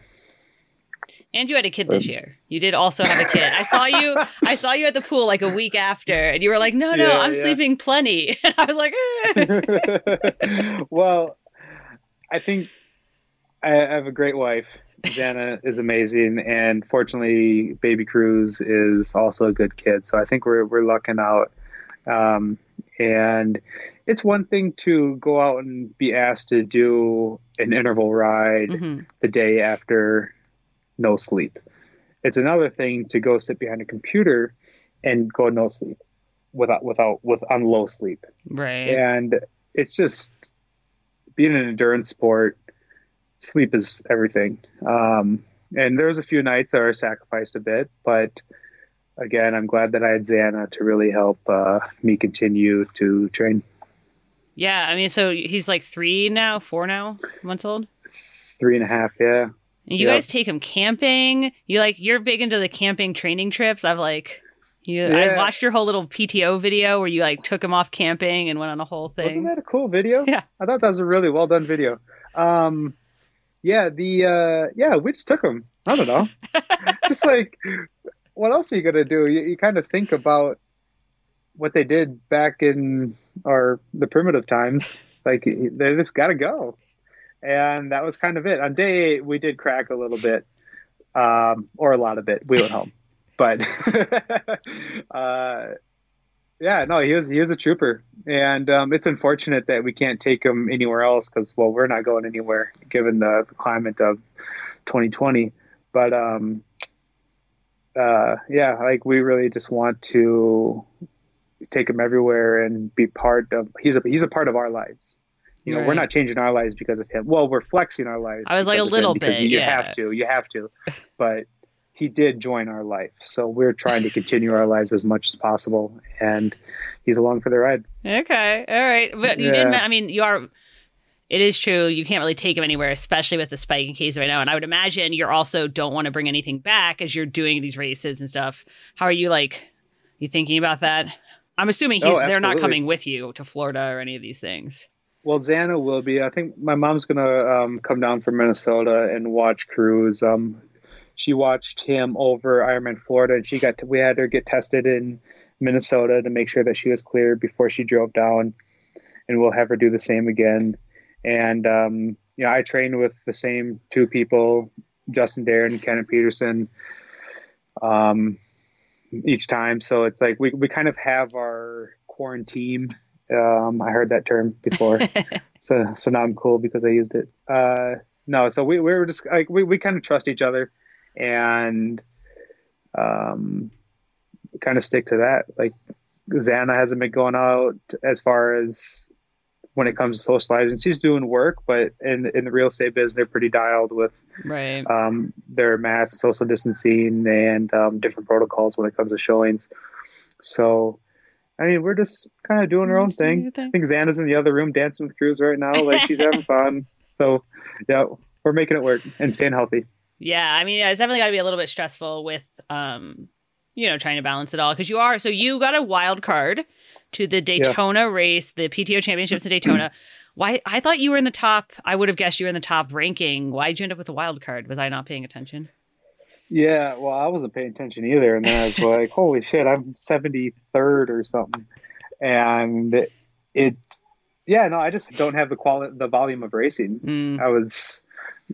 And you had a kid this year. You did also have a kid. I saw you. I saw you at the pool like a week after, and you were like, "No, no, yeah, I'm yeah. sleeping plenty." I was like, eh. "Well, I think I have a great wife. Xana is amazing, and fortunately, Baby Cruz is also a good kid. So I think we're we're lucking out. Um, and it's one thing to go out and be asked to do an interval ride mm-hmm. the day after no sleep. It's another thing to go sit behind a computer and go no sleep without without with on low sleep. Right. And it's just being an endurance sport, sleep is everything. Um, and there's a few nights that are sacrificed a bit, but again, I'm glad that I had Xana to really help uh, me continue to train. Yeah, I mean, so he's like three now, four now, months old. Three and a half, yeah. And you yep. guys take him camping. You like you're big into the camping training trips. I've like you yeah. I watched your whole little PTO video where you like took him off camping and went on a whole thing. Wasn't that a cool video? Yeah. I thought that was a really well done video. Um yeah, the uh yeah, we just took him. I don't know. just like what else are you gonna do? You, you kind of think about what they did back in our the primitive times. Like they just got to go, and that was kind of it. On day eight, we did crack a little bit, um, or a lot of it. We went home, but uh, yeah, no, he was he was a trooper, and um, it's unfortunate that we can't take him anywhere else because well, we're not going anywhere given the, the climate of 2020. But um, uh, yeah, like we really just want to take him everywhere and be part of. He's a he's a part of our lives. You know, right. we're not changing our lives because of him. Well, we're flexing our lives. I was like a little bit. You, you yeah. have to. You have to. But he did join our life, so we're trying to continue our lives as much as possible, and he's along for the ride. Okay, all right. But you yeah. did. I mean, you are it is true you can't really take them anywhere, especially with the spike in cases right now. And I would imagine you're also don't want to bring anything back as you're doing these races and stuff. How are you like? You thinking about that? I'm assuming oh, they're not coming with you to Florida or any of these things. Well, Xana will be. I think my mom's gonna um, come down from Minnesota and watch Cruz. Um, she watched him over Ironman Florida, and she got to, we had her get tested in Minnesota to make sure that she was clear before she drove down, and we'll have her do the same again. And um, you know, I trained with the same two people, Justin Darin, Kenneth Peterson, um, each time. So it's like we we kind of have our quarantine. Um, I heard that term before, so so now I'm cool because I used it. Uh, no, so we we were just like we we kind of trust each other, and um, kind of stick to that. Like Xana hasn't been going out as far as when it comes to socializing. She's doing work, but in in the real estate biz, they're pretty dialed with right um, their mass social distancing and um, different protocols when it comes to showings. So, I mean, we're just kind of doing our own thing. I think Xana's in the other room dancing with Cruz right now, like she's having fun. So, yeah, we're making it work and staying healthy. Yeah, I mean, it's definitely got to be a little bit stressful with, um, you know, trying to balance it all because you are. So you got a wild card to the Daytona yeah. race, the PTO championships in Daytona. Why I thought you were in the top. I would have guessed you were in the top ranking. Why did you end up with a wild card? Was I not paying attention? Yeah, well, I wasn't paying attention either, and then I was like, "Holy shit, I'm 73rd or something," and it, yeah, no, I just don't have the quality, the volume of racing. Mm. I was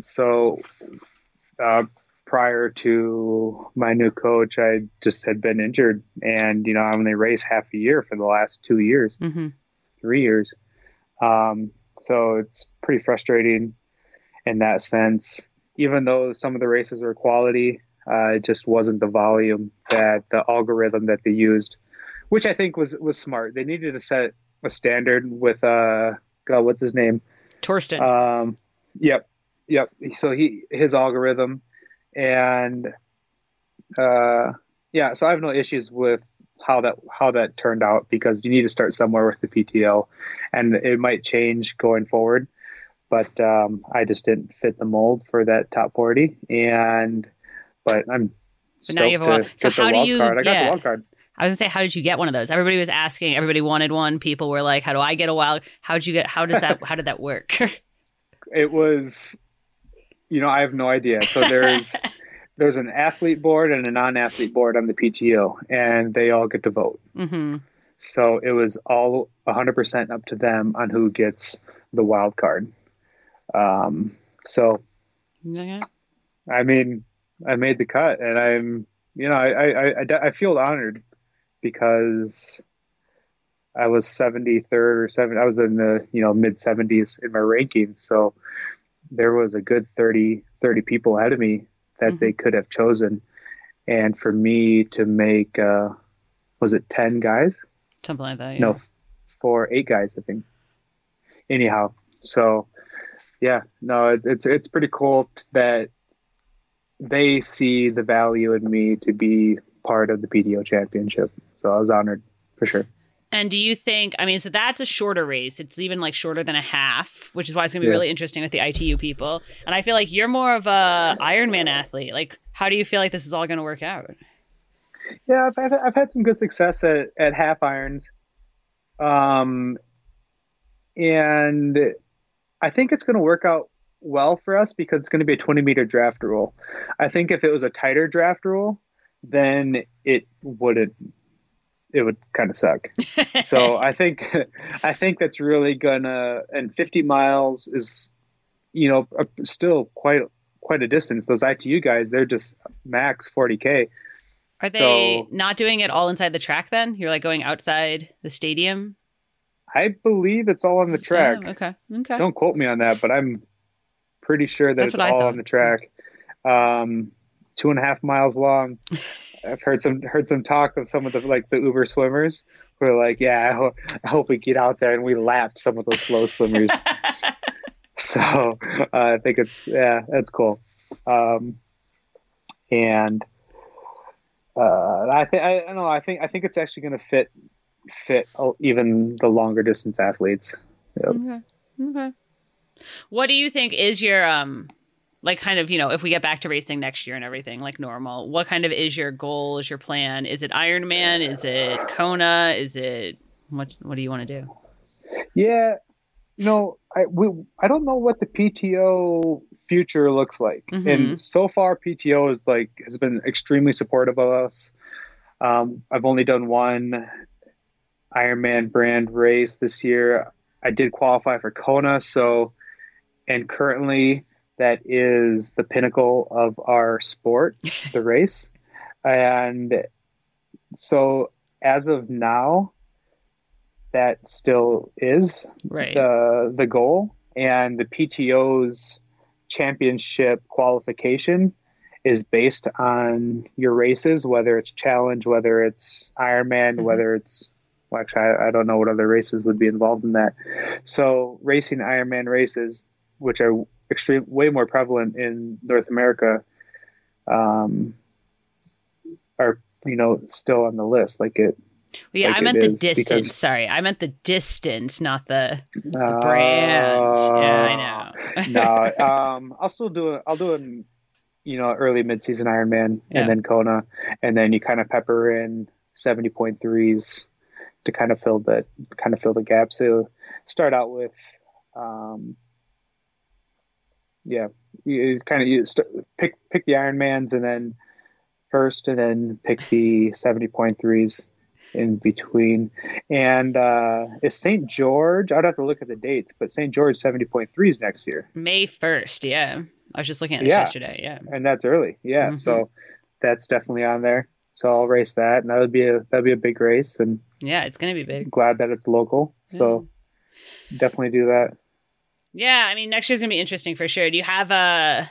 so uh, prior to my new coach, I just had been injured, and you know I only race half a year for the last two years, mm-hmm. three years. Um, so it's pretty frustrating in that sense. Even though some of the races were quality, uh, it just wasn't the volume that the algorithm that they used, which I think was was smart. They needed to set a standard with uh, God, what's his name? Thorsten. Um, yep, yep. So he his algorithm and uh, yeah, so I have no issues with how that how that turned out because you need to start somewhere with the PTO, and it might change going forward. But um, I just didn't fit the mold for that top forty, and but I'm but now you have a, so how do you? Card. I got the wild card. I was gonna say, how did you get one of those? Everybody was asking. Everybody wanted one. People were like, "How do I get a wild? How did you get? How does that? how did that work?" it was you know, I have no idea. So there's there's an athlete board and a non-athlete board on the PTO, and they all get to vote. Mm-hmm. So it was all 100% up to them on who gets the wild card. Um, so, yeah. I mean, I made the cut, and I'm, you know, I, I, I, I feel honored because I was 73rd or 7. I was in the you know mid 70s in my ranking, so there was a good 30, 30 people ahead of me that mm-hmm. they could have chosen. And for me to make, uh, was it 10 guys? Something like that. Yeah. No, four, eight guys, I think. Anyhow, so yeah, no, it, it's, it's pretty cool that they see the value in me to be part of the PTO championship. So I was honored for sure. And do you think, I mean, so that's a shorter race. It's even like shorter than a half, which is why it's going to be yeah. really interesting with the ITU people. And I feel like you're more of a Ironman athlete. Like, how do you feel like this is all going to work out? Yeah, I've, I've, I've had some good success at, at half irons. Um, and I think it's going to work out well for us because it's going to be a 20 meter draft rule. I think if it was a tighter draft rule, then it wouldn't it would kind of suck. so I think I think that's really gonna and 50 miles is you know still quite quite a distance. Those ITU guys they're just max 40k. Are they so, not doing it all inside the track then? You're like going outside the stadium? I believe it's all on the track. Oh, okay. Okay. Don't quote me on that, but I'm pretty sure that That's it's all on the track. Um, two and a half miles long. I've heard some heard some talk of some of the like the Uber swimmers who are like, yeah, I, ho- I hope we get out there and we lap some of those slow swimmers. so uh, I think it's yeah, that's cool. Um, and uh, I think I, don't know. I think I think it's actually going to fit fit even the longer distance athletes. Yep. Okay. Okay. What do you think is your um like kind of you know if we get back to racing next year and everything like normal what kind of is your goal is your plan? Is it ironman is it kona? Is it what what do you want to do? Yeah you know i we i don't know what the pto future looks like. Mm-hmm. and so far pto is like has been extremely supportive of us. Um, i've only done one ironman brand race this year. I did qualify for kona so and currently that is the pinnacle of our sport, the race. And so as of now, that still is right. the the goal. And the PTO's championship qualification is based on your races, whether it's challenge, whether it's Ironman, mm-hmm. whether it's well, actually, I, I, don't know what other races would be involved in that. So, racing Ironman races, which are extreme, way more prevalent in North America, um, are you know still on the list. Like it. Well, yeah, like I meant the distance. Because, Sorry, I meant the distance, not the, the uh, brand. Yeah, I know. no, um, I'll still do it. I'll do it. You know, early mid-season Ironman, yeah. and then Kona, and then you kind of pepper in seventy point threes to kind of fill the kind of fill the gap. So start out with um, yeah, you kind of you st- pick pick the Ironmans and then first, and then pick the seventy point threes in between. And uh, is St. George? I'd have to look at the dates, but St. George seventy point threes next year. May first, yeah. I was just looking at this yeah. yesterday. Yeah, and that's early. Yeah, mm-hmm. so that's definitely on there. So I'll race that, and that would be a that'd be a big race. And yeah, it's gonna be big. Glad that it's local. So definitely do that. Yeah, I mean, next year's gonna be interesting for sure. Do you have a?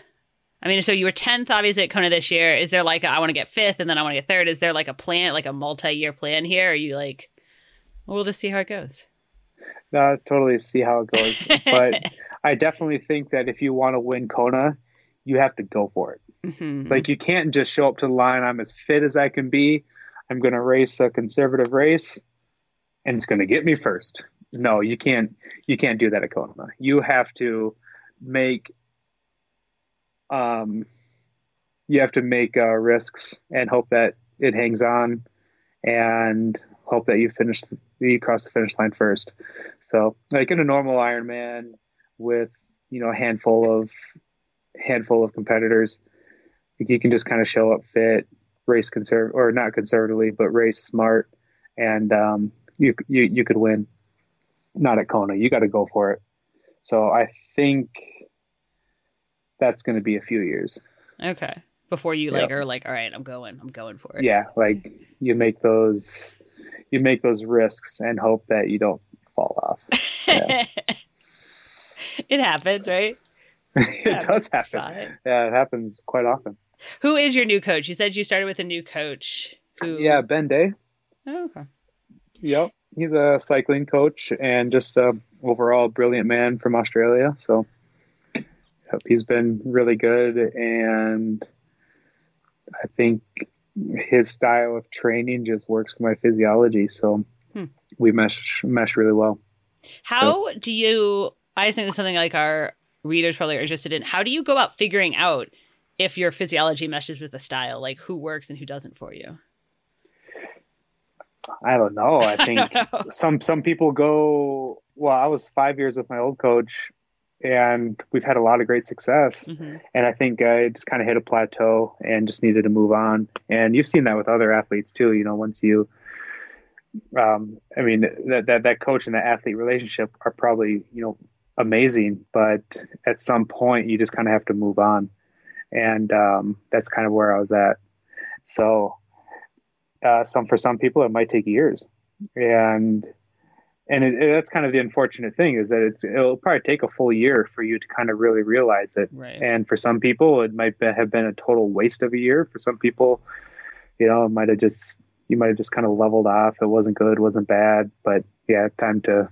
I mean, so you were tenth, obviously at Kona this year. Is there like a, I want to get fifth, and then I want to get third? Is there like a plan, like a multi-year plan here? Or are you like, well, we'll just see how it goes? No, totally see how it goes. but I definitely think that if you want to win Kona, you have to go for it. Mm-hmm. Like you can't just show up to the line. I'm as fit as I can be. I'm going to race a conservative race, and it's going to get me first no, you can't. You can't do that at Kona. You have to make. Um, you have to make uh, risks and hope that it hangs on, and hope that you finish the, you cross the finish line first. So, like in a normal Ironman, with you know a handful of handful of competitors, you can just kind of show up fit, race conserv or not conservatively, but race smart, and um, you you you could win not at Kona. You got to go for it. So I think that's going to be a few years. Okay. Before you like yep. are like, all right, I'm going, I'm going for it. Yeah, like you make those, you make those risks and hope that you don't fall off. Yeah. it happens, right? it, it does happen. Fine. Yeah, it happens quite often. Who is your new coach? You said you started with a new coach. Who? Yeah, Ben Day. Oh, okay. Yep he's a cycling coach and just a overall brilliant man from Australia. So he's been really good, and I think his style of training just works for my physiology. So hmm. we mesh mesh really well. How so, do you? I think it's something like our readers probably are interested in. How do you go about figuring out if your physiology meshes with the style? Like who works and who doesn't for you? I don't know. I think some some people go. Well, I was five years with my old coach, and we've had a lot of great success. Mm-hmm. And I think I just kind of hit a plateau and just needed to move on. And you've seen that with other athletes too. You know, once you, um, I mean, that that that coach and that athlete relationship are probably you know amazing, but at some point you just kind of have to move on, and um, that's kind of where I was at. So uh, some for some people it might take years, and and it, it, that's kind of the unfortunate thing is that it's it'll probably take a full year for you to kind of really realize it. Right. And for some people, it might be, have been a total waste of a year. For some people, you know, it might have just you might have just kind of leveled off. It wasn't good, wasn't bad, but yeah, time to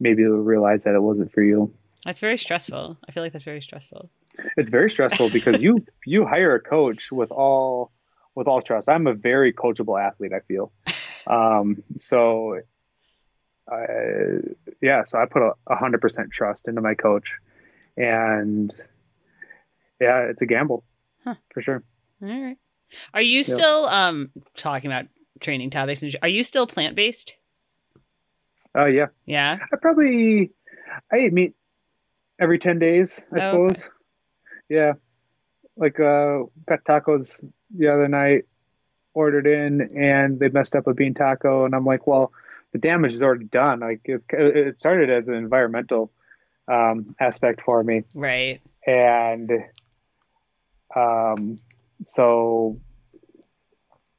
maybe realize that it wasn't for you. That's very stressful. I feel like that's very stressful. It's very stressful because you you hire a coach with all with all trust. I'm a very coachable athlete. I feel, um, so I, yeah. So I put a hundred percent trust into my coach, and yeah, it's a gamble huh. for sure. All right. Are you yep. still um talking about training topics? Are you still plant based? Oh uh, yeah. Yeah. I probably I eat meat every ten days. I oh, suppose. Okay. Yeah. Like uh, got tacos the other night, ordered in, and they messed up a bean taco, and I'm like, well, the damage is already done. Like it's it started as an environmental um, aspect for me, right? And um, so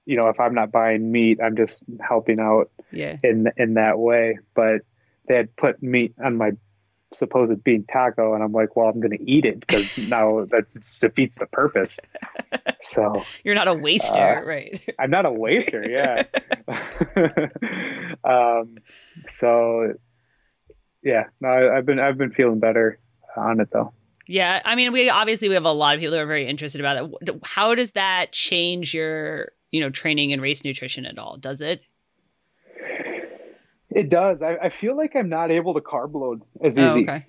you know, if I'm not buying meat, I'm just helping out yeah. in in that way. But they had put meat on my supposed bean taco, and I'm like, well, I'm going to eat it because now that defeats the purpose. So you're not a waster, uh, right? I'm not a waster, yeah. um, so yeah, no, I, I've been I've been feeling better on it though. Yeah, I mean, we obviously we have a lot of people who are very interested about it. How does that change your, you know, training and race nutrition at all? Does it? It does. I, I feel like I'm not able to carb load as easy, oh, okay.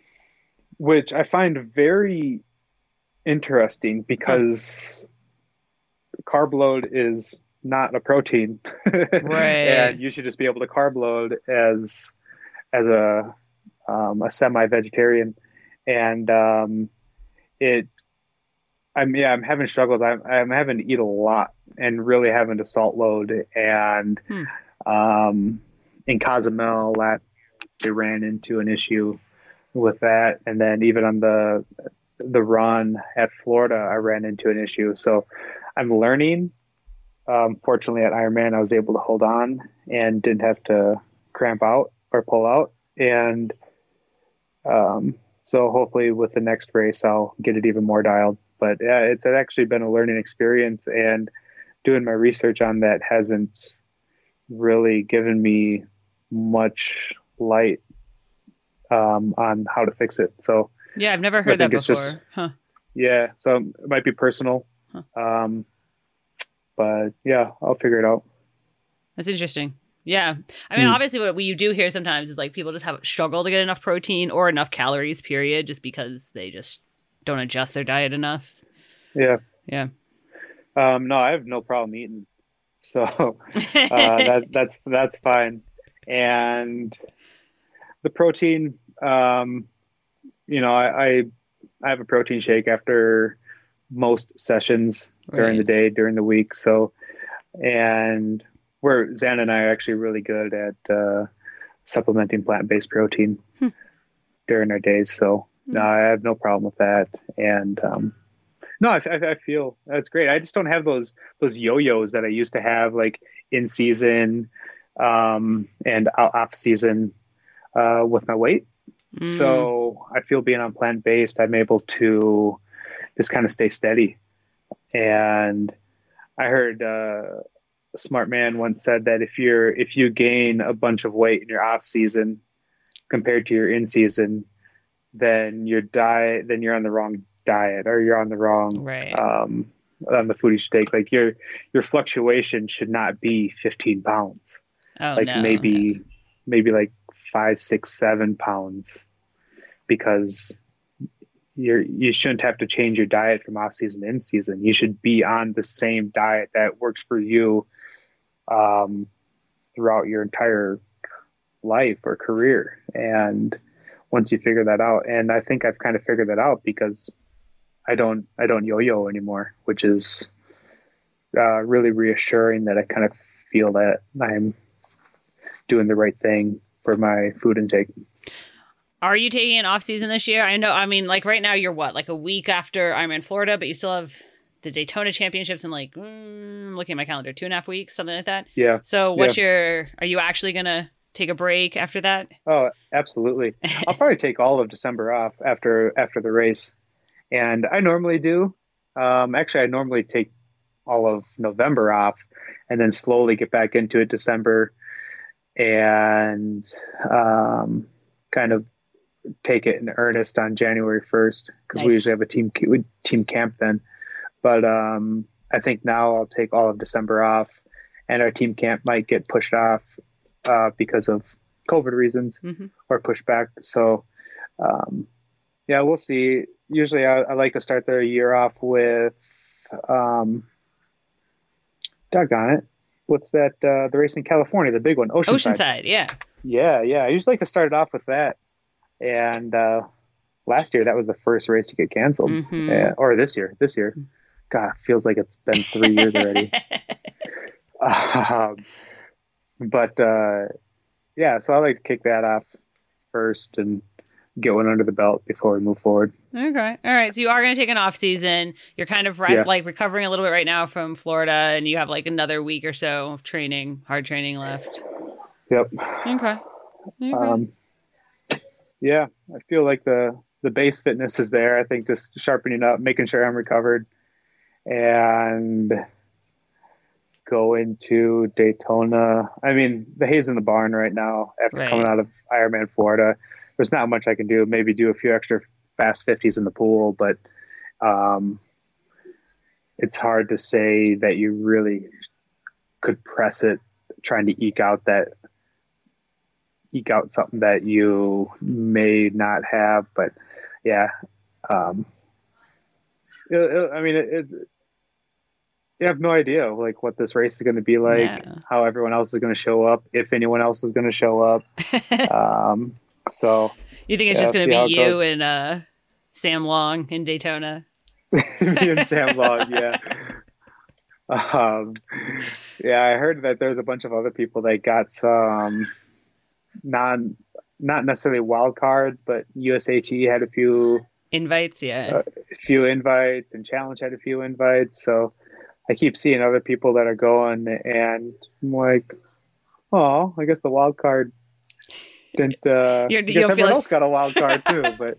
which I find very interesting because carb load is not a protein, right? and you should just be able to carb load as as a um, a semi-vegetarian and um, it I'm yeah I'm having struggles. I'm I'm having to eat a lot and really having to salt load and hmm. um, in Cozumel that they ran into an issue with that, and then even on the the run at Florida, I ran into an issue. So I'm learning. Um, fortunately, at Ironman, I was able to hold on and didn't have to cramp out or pull out. And um, so hopefully with the next race, I'll get it even more dialed. But yeah, it's actually been a learning experience, and doing my research on that hasn't really given me much light um, on how to fix it. So yeah, I've never heard that before. Just, huh. Yeah, so it might be personal, huh. um, but yeah, I'll figure it out. That's interesting. Yeah. I mean, mm. obviously, what you do hear sometimes is like people just have struggle to get enough protein or enough calories, period, just because they just don't adjust their diet enough. Yeah. Yeah. Um, no, I have no problem eating. So uh, that, that's that's fine. And the protein, um, you know, I, I, I have a protein shake after most sessions right. during the day, during the week. So, and where Zan and I are actually really good at uh, supplementing plant-based protein hmm. during our days. So hmm. no, I have no problem with that. And um, no, I, I, feel that's great. I just don't have those those yo-yos that I used to have, like in season um, and off season uh, with my weight. Mm. So I feel being on plant-based, I'm able to just kind of stay steady. And I heard uh, a smart man once said that if you're if you gain a bunch of weight in your off season compared to your in season, then your diet then you're on the wrong diet or you're on the wrong right. um, on the food you should take. Like your your fluctuation should not be 15 pounds. Oh, like no, maybe maybe like five, six, seven pounds because you're you shouldn't have to change your diet from off season to in season. You should be on the same diet that works for you um, throughout your entire life or career. And once you figure that out, and I think I've kind of figured that out because I don't I don't yo-yo anymore, which is uh, really reassuring that I kind of feel that I'm doing the right thing for my food intake. Are you taking an off season this year? I know. I mean, like right now, you're what, like a week after I'm in Florida, but you still have the Daytona Championships in like mm, looking at my calendar, two and a half weeks, something like that. Yeah. So what's yeah. your? Are you actually gonna take a break after that? Oh, absolutely. I'll probably take all of December off after after the race, and I normally do. Um, actually, I normally take all of November off, and then slowly get back into it December, and um, kind of take it in earnest on January first because nice. we usually have a team team camp then. But um, I think now I'll take all of December off, and our team camp might get pushed off uh, because of COVID reasons mm-hmm. or pushed back. So, um, yeah, we'll see. Usually, I, I, like to start the year off with, um, doggone it, what's that? Uh, the race in California, the big one, Oceanside. Oceanside, yeah. Yeah, yeah. I usually like to start it off with that, and uh, last year that was the first race to get canceled, mm-hmm. uh, or this year. This year, God, feels like it's been three years already. um, but uh, yeah, so I like to kick that off first and get one under the belt before we move forward. Okay. All right. So you are going to take an off season. You're kind of re- yeah. like recovering a little bit right now from Florida, and you have like another week or so of training, hard training left. Yep. Okay. okay. Um, yeah, I feel like the the base fitness is there. I think just sharpening up, making sure I'm recovered, and go into Daytona. I mean, the hay's in the barn right now after right. coming out of Ironman Florida. There's not much I can do. Maybe do a few extra fast 50s in the pool, but um, it's hard to say that you really could press it trying to eke out that eke out something that you may not have but yeah um, it, it, i mean it, it you have no idea like what this race is going to be like, yeah. how everyone else is going to show up, if anyone else is going to show up. um, so you think it's yeah, just going to be you and uh, Sam Long in Daytona? Me and Sam Long, yeah. Um, yeah, I heard that there's a bunch of other people that got some non, not necessarily wild cards, but USHE had a few invites. Yeah, uh, a few invites, and Challenge had a few invites. So I keep seeing other people that are going, and I'm like, oh, I guess the wild card didn't. Uh, You're, I guess everyone else got a wild card too, but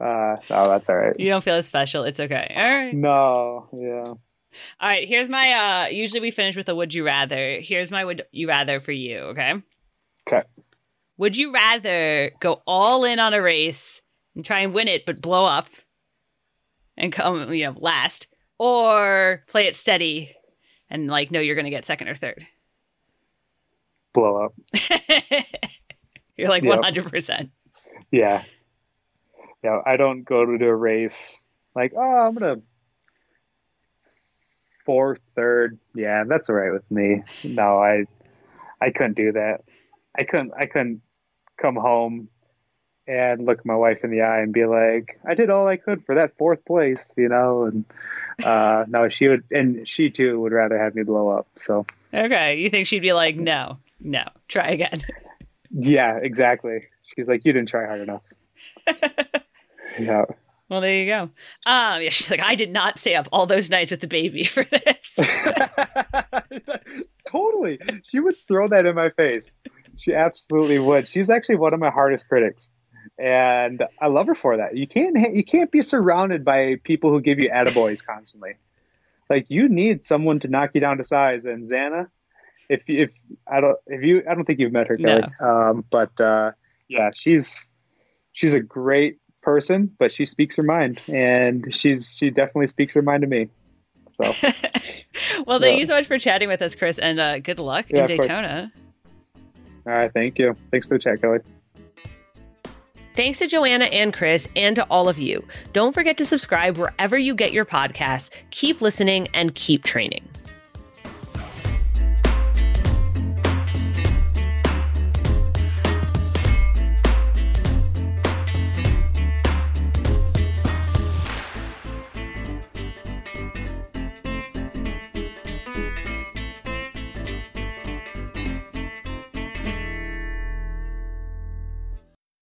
uh, oh, that's all right. You don't feel as special. It's okay. All right. No, yeah. All right. Here's my. uh Usually we finish with a would you rather. Here's my would you rather for you. Okay. Okay. Would you rather go all in on a race and try and win it, but blow up and come, you know, last, or play it steady and like know you're going to get second or third? Blow up. you're like 100%. Yeah. Yeah, I don't go to a race like, oh, I'm going to fourth, third. Yeah, that's all right with me. No, I I couldn't do that. I couldn't I couldn't come home and look my wife in the eye and be like, I did all I could for that fourth place, you know, and uh, no, she would, and she too would rather have me blow up. So, okay. You think she'd be like, no, no, try again. Yeah, exactly. She's like, you didn't try hard enough. yeah. Well, there you go. Um, yeah, she's like, I did not stay up all those nights with the baby for this. totally. She would throw that in my face. She absolutely would. She's actually one of my hardest critics and I love her for that. You can't you can't be surrounded by people who give you attaboys constantly. Like you need someone to knock you down to size. And Xana, if if I don't if you I don't think you've met her, Kelly, no. um, but uh, yeah, she's she's a great person, but she speaks her mind, and she's she definitely speaks her mind to me. So, well, thank yeah. you so much for chatting with us, Chris, and uh, good luck yeah, in Daytona. All right, thank you. Thanks for the chat, Kelly. Thanks to Joanna and Chris, and to all of you. Don't forget to subscribe wherever you get your podcasts. Keep listening and keep training.